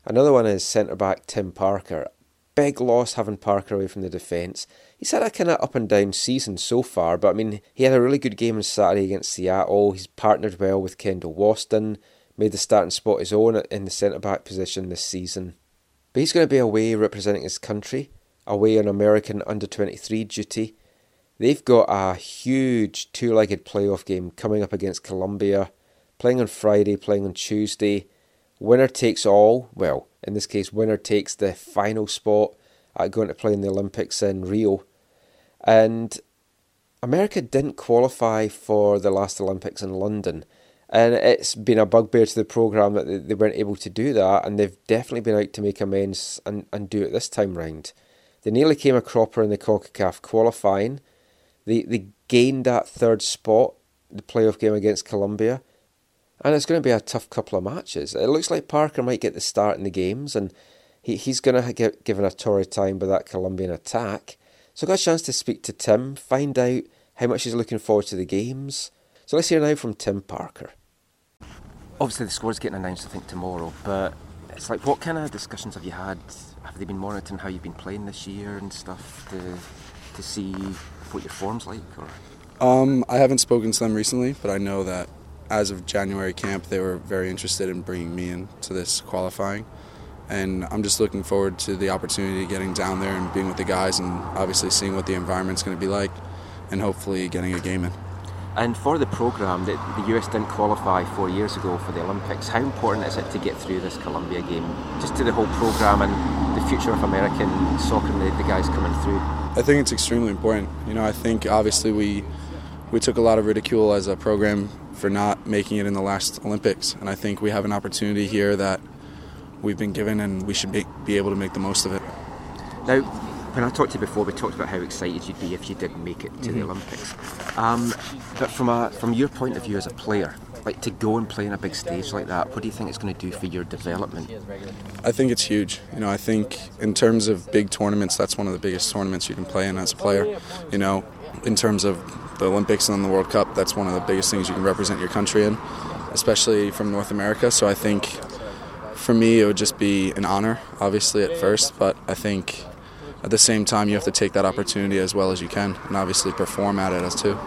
Another one is centre back Tim Parker. Big loss having Parker away from the defence. He's had a kind of up and down season so far, but I mean, he had a really good game on Saturday against Seattle. He's partnered well with Kendall Waston, made the starting spot his own in the centre back position this season. But he's going to be away representing his country, away on American under 23 duty. They've got a huge two legged playoff game coming up against Colombia, playing on Friday, playing on Tuesday. Winner takes all. Well, in this case, winner takes the final spot at going to play in the Olympics in Rio. And America didn't qualify for the last Olympics in London. And it's been a bugbear to the programme that they weren't able to do that, and they've definitely been out to make amends and, and do it this time round. They nearly came a cropper in the CONCACAF qualifying. They, they gained that third spot, the playoff game against Colombia, and it's going to be a tough couple of matches. It looks like Parker might get the start in the games, and he, he's going to get given a torrid time by that Colombian attack. So I got a chance to speak to Tim, find out how much he's looking forward to the games. So let's hear now from Tim Parker. Obviously, the score's getting announced, I think, tomorrow, but it's like, what kind of discussions have you had? Have they been monitoring how you've been playing this year and stuff to, to see what your form's like? Or? Um, I haven't spoken to them recently, but I know that as of January camp, they were very interested in bringing me into this qualifying. And I'm just looking forward to the opportunity of getting down there and being with the guys and obviously seeing what the environment's going to be like and hopefully getting a game in. And for the programme, that the US didn't qualify four years ago for the Olympics, how important is it to get through this Colombia game, just to the whole programme and the future of American soccer and the, the guys coming through? I think it's extremely important. You know, I think obviously we we took a lot of ridicule as a program for not making it in the last Olympics, and I think we have an opportunity here that we've been given, and we should be, be able to make the most of it. Now, when I talked to you before, we talked about how excited you'd be if you did make it to the Mhm. Olympics. Um, but from a from your point of view as a player, like to go and play on a big stage like that, what do you think it's going to do for your development? I think it's huge. You know, I think in terms of big tournaments, that's one of the biggest tournaments you can play in as a player. You know, in terms of the Olympics and the World Cup, that's one of the biggest things you can represent your country in, especially from North America. So I think for me, it would just be an honor, obviously, at first, but I think at the same time, you have to take that opportunity as well as you can and obviously perform at it as too.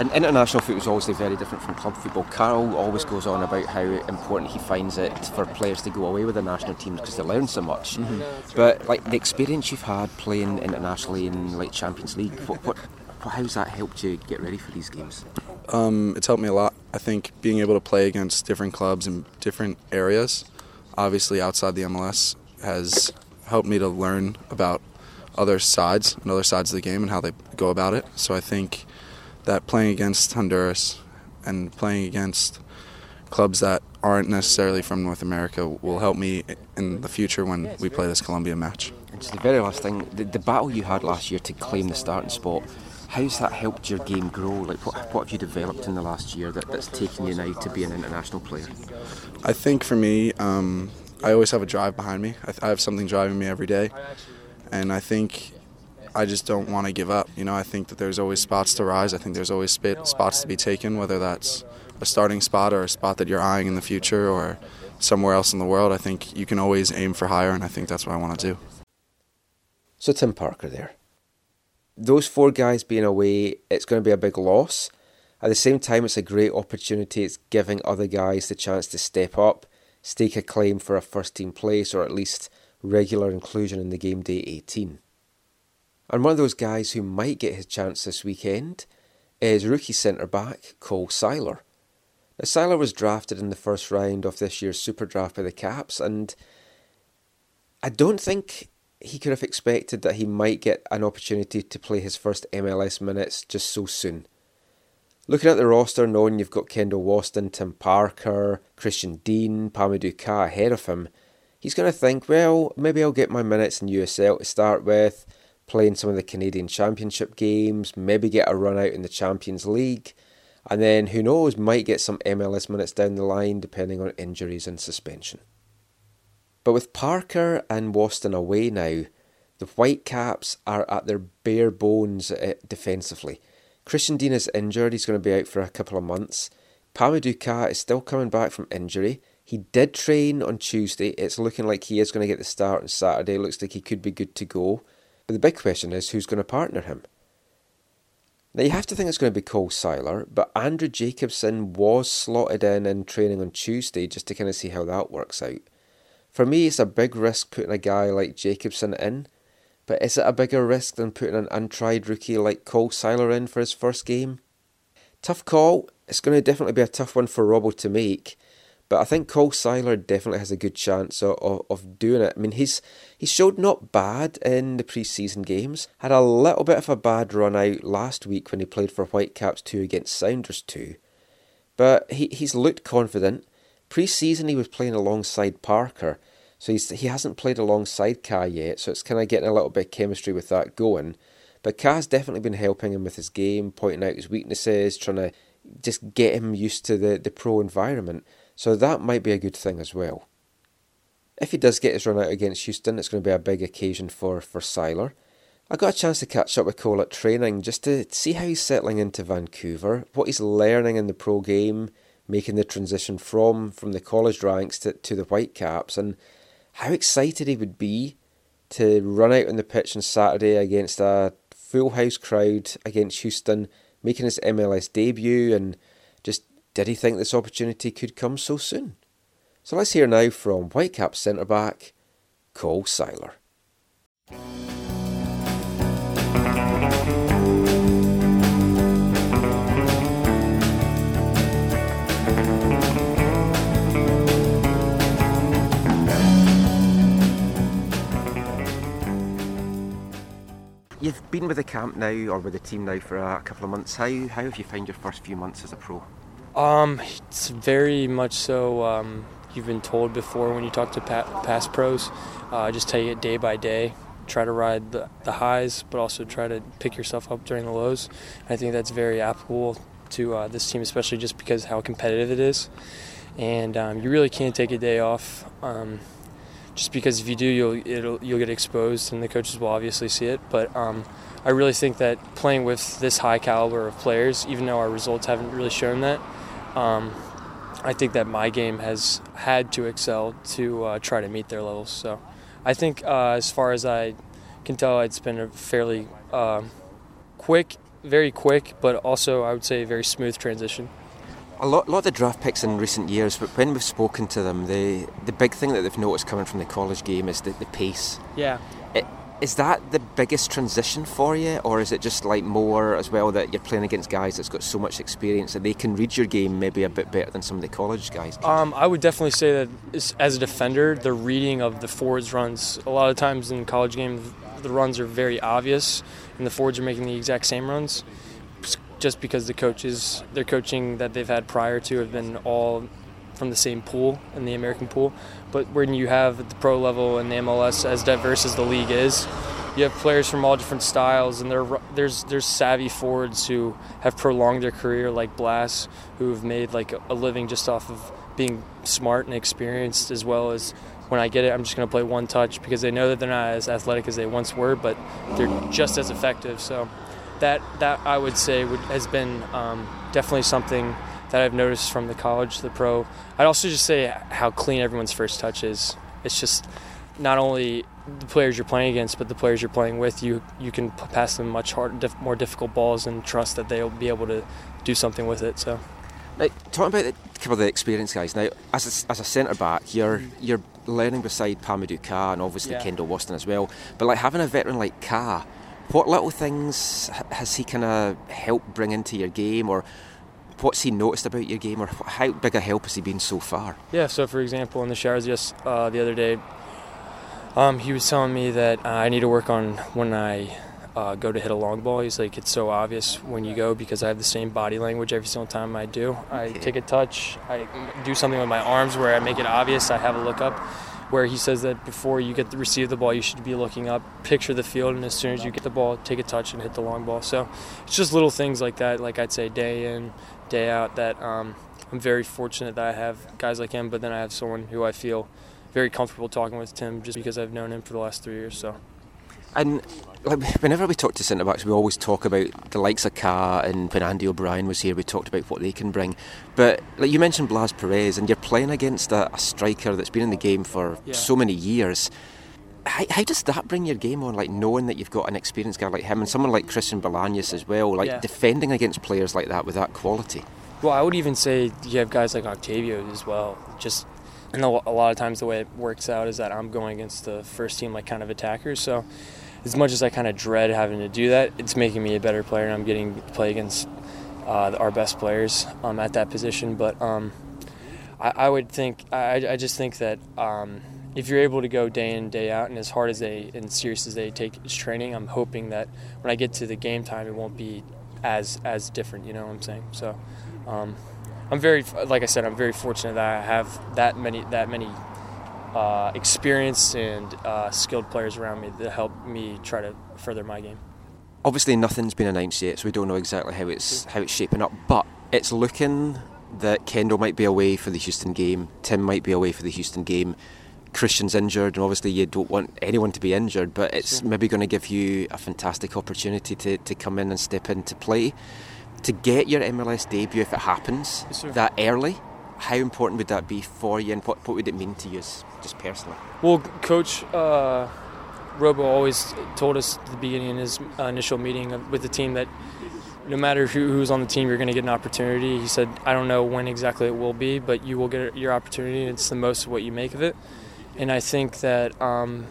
And international football is obviously very different from club football. Carl always goes on about how important he finds it for players to go away with the national teams because they learn so much. Mhm. But like the experience you've had playing internationally in like Champions League, what, what how's that helped you get ready for these games? Um, it's helped me a lot. I think being able to play against different clubs in different areas, obviously outside the MLS, has helped me to learn about other sides and other sides of the game and how they go about it. So I think that playing against Honduras and playing against clubs that aren't necessarily from North America will help me in the future when we play this Colombia match. And just the very last thing, the, the battle you had last year to claim the starting spot, how's that helped your game grow? Like what, what have you developed in the last year that, that's taken you now to be an international player? I think for me, um, I always have a drive behind me. I, I have something driving me every day, and I think I just don't want to give up. You know, I think that there's always spots to rise. I think there's always sp- spots to be taken, whether that's a starting spot or a spot that you're eyeing in the future or somewhere else in the world. I think you can always aim for higher, and I think that's what I want to do. So Tim Parker there. Those four guys being away, it's going to be a big loss. At the same time, it's a great opportunity. It's giving other guys the chance to step up, stake a claim for a first team place, or at least regular inclusion in the game day 18. And one of those guys who might get his chance this weekend is rookie centre back Cole Seiler. Now, Seiler was drafted in the first round of this year's Super Draft by the Caps, and I don't think he could have expected that he might get an opportunity to play his first MLS minutes just so soon. Looking at the roster, knowing you've got Kendall Waston, Tim Parker, Christian Dean, Pa-Modou Kah ahead of him, he's going to think, well, maybe I'll get my minutes in USL to start with, playing some of the Canadian Championship games, maybe get a run out in the Champions League, and then who knows, might get some MLS minutes down the line depending on injuries and suspension. But with Parker and Waston away now, the Whitecaps are at their bare bones uh, defensively. Christian Dean is injured, he's going to be out for a couple of months. Pa-Modou Kah is still coming back from injury. He did train on Tuesday. It's looking like he is going to get the start on Saturday. Looks like he could be good to go. But the big question is who's going to partner him? Now you have to think it's going to be Cole Seiler, but Andrew Jacobson was slotted in in training on Tuesday just to kind of see how that works out. For me, it's a big risk putting a guy like Jacobson in, but is it a bigger risk than putting an untried rookie like Cole Seiler in for his first game? Tough call. It's going to definitely be a tough one for Robbo to make, but I think Cole Seiler definitely has a good chance of, of, of doing it. I mean, he's he showed not bad in the pre-season games. Had a little bit of a bad run out last week when he played for Whitecaps 2 against Sounders 2. But he, he's looked confident. Pre-season he was playing alongside Parker, so he's, he hasn't played alongside Kah yet, so it's kind of getting a little bit of chemistry with that going. But Kah's definitely been helping him with his game, pointing out his weaknesses, trying to just get him used to the, the pro environment. So that might be a good thing as well. If he does get his run out against Houston, it's going to be a big occasion for, for Seiler. I got a chance to catch up with Cole at training just to see how he's settling into Vancouver, what he's learning in the pro game, making the transition from, from the college ranks to, to the Whitecaps, and how excited he would be to run out on the pitch on Saturday against a full house crowd against Houston, making his MLS debut, and just did he think this opportunity could come so soon? So let's hear now from Whitecaps centre back Cole Seiler. You've been with the camp now, or with the team now, for a couple of months. How how have you found your first few months as a pro? Um, it's very much so. Um, you've been told before when you talk to pa- past pros, uh, just take it day by day. Try to ride the, the highs, but also try to pick yourself up during the lows. I think that's very applicable to uh, this team, especially just because how competitive it is. And um, you really can't take a day off. Um, just because if you do, you'll you'll get exposed, and the coaches will obviously see it. But um, I really think that playing with this high caliber of players, even though our results haven't really shown that, um, I think that my game has had to excel to uh, try to meet their levels. So I think, uh, as far as I can tell, it's been a fairly uh, quick, very quick, but also I would say a very smooth transition a lot, lot of the draft picks in recent years, but when we've spoken to them, the the big thing that they've noticed coming from the college game is the, the pace. Yeah. It, is that the biggest transition for you, or is it just like more as well that you're playing against guys that's got so much experience that they can read your game maybe a bit better than some of the college guys? Um, I would definitely say that as a defender, the reading of the forwards runs a lot of times in college games, the runs are very obvious, and the forwards are making the exact same runs just because the coaches, their coaching that they've had prior to have been all from the same pool in the American pool. But when you have the pro level and the MLS as diverse as the league is, you have players from all different styles, and there's there's savvy forwards who have prolonged their career, like Blas, who have made like a living just off of being smart and experienced, as well as when I get it, I'm just going to play one touch because they know that they're not as athletic as they once were, but they're just as effective. So that that I would say would, has been um, definitely something that I've noticed from the college to the pro. I'd also just say how clean everyone's first touch is. It's just not only the players you're playing against, but the players you're playing with. You you can pass them much harder, diff, more difficult balls, and trust that they'll be able to do something with it. So. Now, talking about a couple of the experienced guys now, as a, as a centre back, you're you're learning beside Pa-Modou Kah and obviously yeah. Kendall Waston as well. But like having a veteran like Kah, what little things has he kind of helped bring into your game, or what's he noticed about your game, or how big a help has he been so far? Yeah. So, for example, in the showers just uh, the other day, um, he was telling me that uh, I need to work on when I uh, go to hit a long ball. He's like, it's so obvious when you go because I have the same body language every single time I do. I take a touch, I do something with my arms where I make it obvious. I have a look up, where he says that before you get to receive the ball, you should be looking up, picture the field, and as soon as you get the ball, take a touch and hit the long ball. So it's just little things like that, like I'd say day in, day out, that um, I'm very fortunate that I have guys like him, but then I have someone who I feel very comfortable talking with Tim just because I've known him for the last three years. So. And whenever we talk to centre backs, we always talk about the likes of Kah and when Andy O'Brien was here, we talked about what they can bring. But like you mentioned, Blas Perez, and you're playing against a, a striker that's been in the game for Yeah. so many years. How, how does that bring your game on? Like knowing that you've got an experienced guy like him and someone like Christian Bolaños as well, like Yeah. defending against players like that with that quality. Well, I would even say you have guys like Octavio as well. Just and a a lot of times the way it works out is that I'm going against the first team like kind of attackers. So as much as I kind of dread having to do that, it's making me a better player, and I'm getting to play against uh, our best players um, at that position. But um, I, I would think I, I just think that um, if you're able to go day in day out and as hard as they and serious as they take training, I'm hoping that when I get to the game time, it won't be as as different. You know what I'm saying? So. Um, I'm very, like I said, I'm very fortunate that I have that many, that many uh, experienced and uh, skilled players around me that help me try to further my game. Obviously, nothing's been announced yet, so we don't know exactly how it's how it's shaping up. But it's looking that Kendall might be away for the Houston game. Tim might be away for the Houston game. Christian's injured, and obviously you don't want anyone to be injured. But it's maybe going to give you a fantastic opportunity to, to come in and step in to play, to get your MLS debut if it happens Yes, that early. How important would that be for you, and what, what would it mean to you, just personally? Well, Coach uh, Robo always told us at the beginning in his uh, initial meeting with the team that no matter who, who's on the team, you're going to get an opportunity. He said, I don't know when exactly it will be, but you will get your opportunity, and it's the most of what you make of it. And I think that um,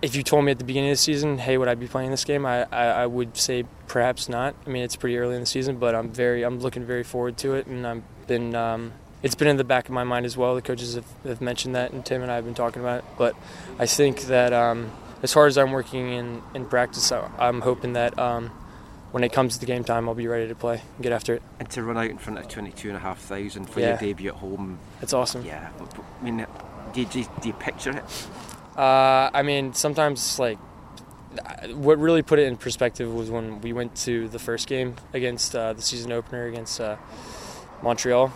if you told me at the beginning of the season, hey, would I be playing this game? I, I, I would say perhaps not. I mean, it's pretty early in the season, but I'm very I'm looking very forward to it, and I've been um, it's been in the back of my mind as well. The coaches have, have mentioned that, and Tim and I have been talking about it. But I think that um, as hard as I'm working in in practice, I'm hoping that um, when it comes to the game time, I'll be ready to play and get after it. And to run out in front of 22,500 for Yeah. your debut at home. That's awesome. Yeah, I mean, do you, do you, do you picture it? Uh, I mean, sometimes like what really put it in perspective was when we went to the first game against uh, the season opener against uh, Montreal,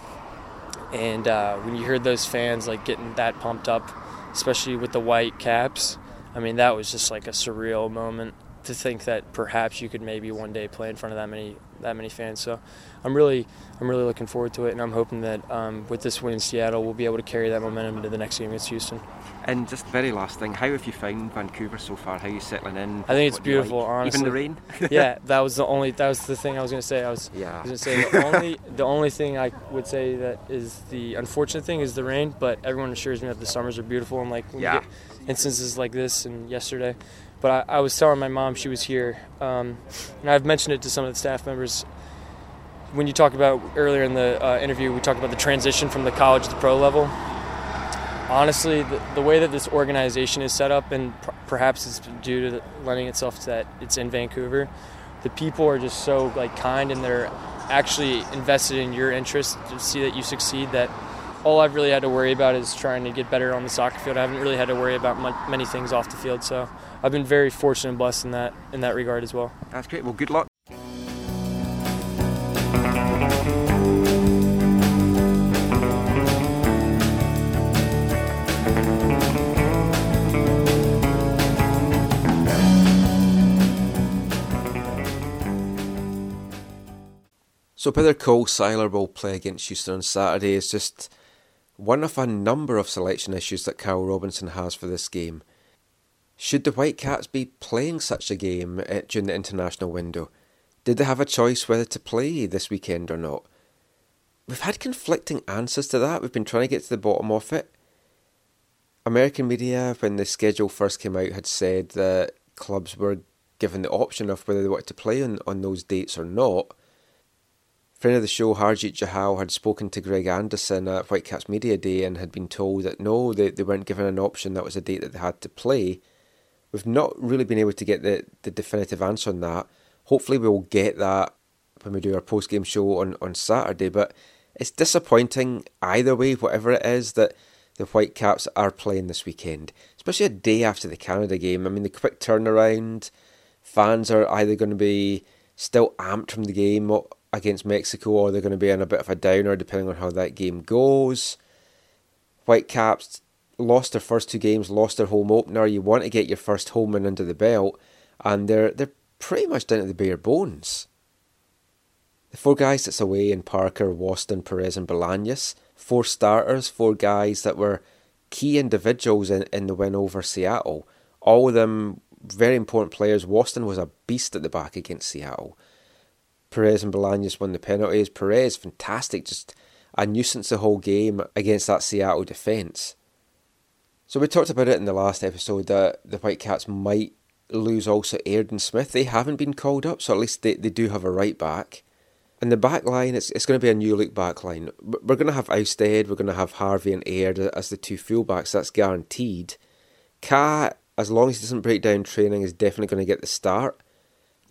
and uh, when you heard those fans like getting that pumped up, especially with the white caps, I mean that was just like a surreal moment to think that perhaps you could maybe one day play in front of that many that many fans. So I'm really I'm really looking forward to it, and I'm hoping that um, with this win in Seattle, we'll be able to carry that momentum into the next game against Houston. And just very last thing, how have you found Vancouver so far? How are you settling in? I think it's do like? beautiful. Honestly, Even the rain. yeah, that was the only. That was the thing I was gonna say. I was. Yeah. I was gonna say the only. The only thing I would say that is the unfortunate thing is the rain. But everyone assures me that the summers are beautiful and like when Yeah. you get instances like this and yesterday. But I, I was telling my mom she was here, um, and I've mentioned it to some of the staff members. When you talk about earlier in the uh, interview, we talked about the transition from the college to the pro level honestly, the, the way that this organization is set up, and per- perhaps it's due to the, lending itself to that it's in Vancouver, the people are just so like kind and they're actually invested in your interest to see that you succeed. That all I've really had to worry about is trying to get better on the soccer field. I haven't really had to worry about mu- many things off the field, so I've been very fortunate and blessed in that in that regard as well. That's great. Well, good luck. So whether Cole Seiler will play against Houston on Saturday is just one of a number of selection issues that Carl Robinson has for this game. Should the Whitecaps be playing such a game uh, during the international window? Did they have a choice whether to play this weekend or not? We've had conflicting answers to that. We've been trying to get to the bottom of it. American media, when the schedule first came out, had said that clubs were given the option of whether they wanted to play on, on those dates or not. Friend of the show, Harjit Jahal, had spoken to Greg Anderson at Whitecaps Media Day and had been told that no, they, they weren't given an option, that was a date that they had to play. We've not really been able to get the, the definitive answer on that. Hopefully, we'll get that when we do our post game show on, on Saturday. But it's disappointing either way, whatever it is, that the Whitecaps are playing this weekend, especially a day after the Canada game. I mean, the quick turnaround, fans are either going to be still amped from the game against Mexico or they're going to be in a bit of a downer depending on how that game goes. Whitecaps lost their first two games, lost their home opener. You want to get your first home win under the belt, and they're they're pretty much down to the bare bones. The four guys that's away in Parker, Waston, Perez, and Bolaños, four starters, four guys that were key individuals in, in the win over Seattle. All of them very important players. Waston was a beast at the back against Seattle. Perez and Bolaños won the penalties. Perez, fantastic, just a nuisance the whole game against that Seattle defence. So we talked about it in the last episode that the Whitecaps might lose also Aird and Smith. They haven't been called up, so at least they, they do have a right back. And the back line, it's, it's going to be a new look back line. We're going to have Ousted, we're going to have Harvey and Aird as the two fullbacks, that's guaranteed. Kah, as long as he doesn't break down training, is definitely going to get the start.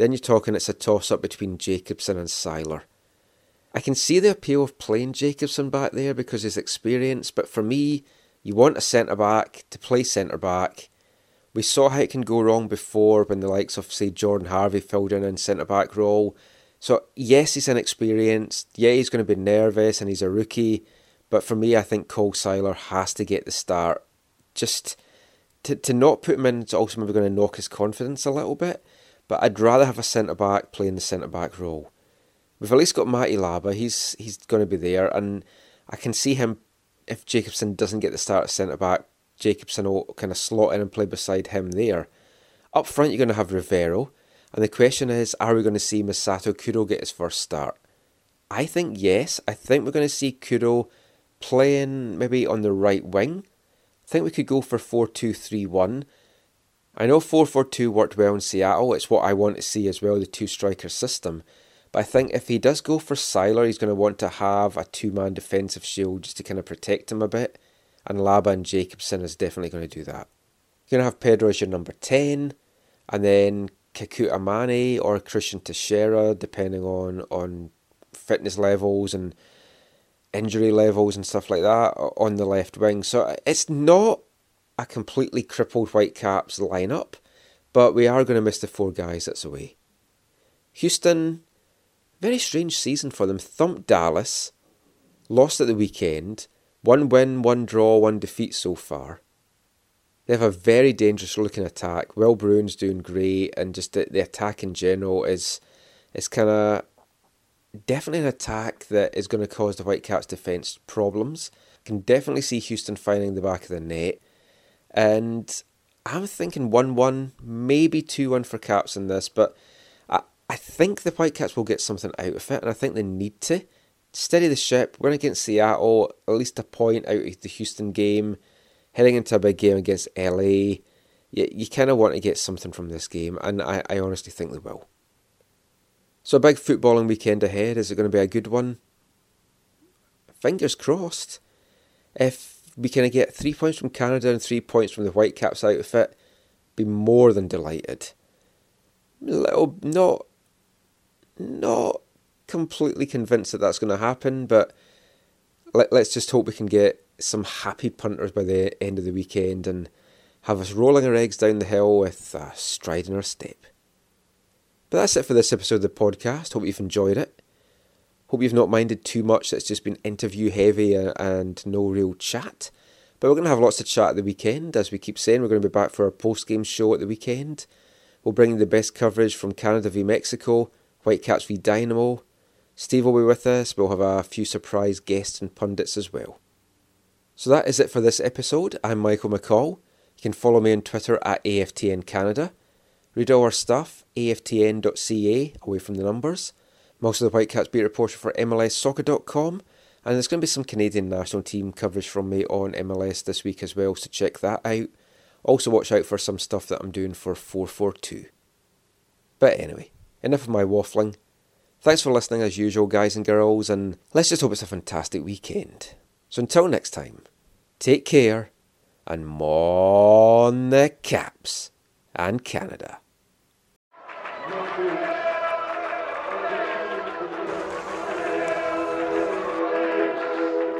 Then you're talking it's a toss up between Jacobson and Seiler. I can see the appeal of playing Jacobson back there because his experience, but for me, you want a centre back to play centre back. We saw how it can go wrong before when the likes of, say, Jordan Harvey filled in in centre back role so, yes, he's inexperienced. Yeah, he's going to be nervous and he's a rookie. But for me, I think Cole Seiler has to get the start. Just to, to not put him in is also maybe going to knock his confidence a little bit. But I'd rather have a centre back playing the centre back role. We've at least got Matty Laba. He's he's going to be there, and I can see him if Jacobson doesn't get the start at centre back. Jacobson will kind of slot in and play beside him there. Up front, you're going to have Rivero. And the question is, are we going to see Masato Kudo get his first start? I think yes. I think we're going to see Kudo playing maybe on the right wing. I think we could go for 4 2 3 1. I know 4 4 2 worked well in Seattle. It's what I want to see as well, the two striker system. But I think if he does go for Seiler, he's going to want to have a two man defensive shield just to kind of protect him a bit. And Laba and Jacobson is definitely going to do that. You're going to have Pedro as your number 10. And then Kekuta Manneh or Cristian Techera, depending on, on fitness levels and injury levels and stuff like that on the left wing. So uh, it's not a completely crippled Whitecaps lineup, but we are going to miss the four guys that's away. Houston, very strange season for them. Thumped Dallas, lost at the weekend, one win, one draw, one defeat so far. They have a very dangerous looking attack. Will Bruin's doing great, and just the, the attack in general is is kind of definitely an attack that is going to cause the Whitecaps defence problems. Can definitely see Houston finding the back of the net, and I'm thinking one one, maybe two one for Caps in this, but I I think the Whitecaps will get something out of it, and I think they need to steady the ship. We're against Seattle, at least a point out of the Houston game heading into a big game against LA, you, you kind of want to get something from this game, and I, I honestly think they will. So, a big footballing weekend ahead. Is it going to be a good one? Fingers crossed. If we can get three points from Canada and three points from the Whitecaps outfit, be more than delighted. Little, not, not completely convinced that that's going to happen, but let, let's just hope we can get some happy punters by the end of the weekend and have us rolling our eggs down the hill with a stride in our step. But that's it for this episode of the podcast. Hope you've enjoyed it. Hope you've not minded too much that's just been interview heavy uh, and no real chat. But we're going to have lots of chat at the weekend. As we keep saying, we're going to be back for our post game show at the weekend. We'll bring you the best coverage from Canada v Mexico, Whitecaps v Dynamo. Steve will be with us. We'll have a few surprise guests and pundits as well. So that is it for this episode. I'm Michael McColl. You can follow me on Twitter at AFTN Canada. Read all our stuff, aftn.ca, away from the numbers. I'm also the Whitecaps beat reporter for MLSsoccer.com, and there's going to be some Canadian national team coverage from me on MLS this week as well, so check that out. Also, watch out for some stuff that I'm doing for 442. But anyway, enough of my waffling. Thanks for listening as usual, guys and girls, and let's just hope it's a fantastic weekend. So until next time. Take care and mon the caps and Canada.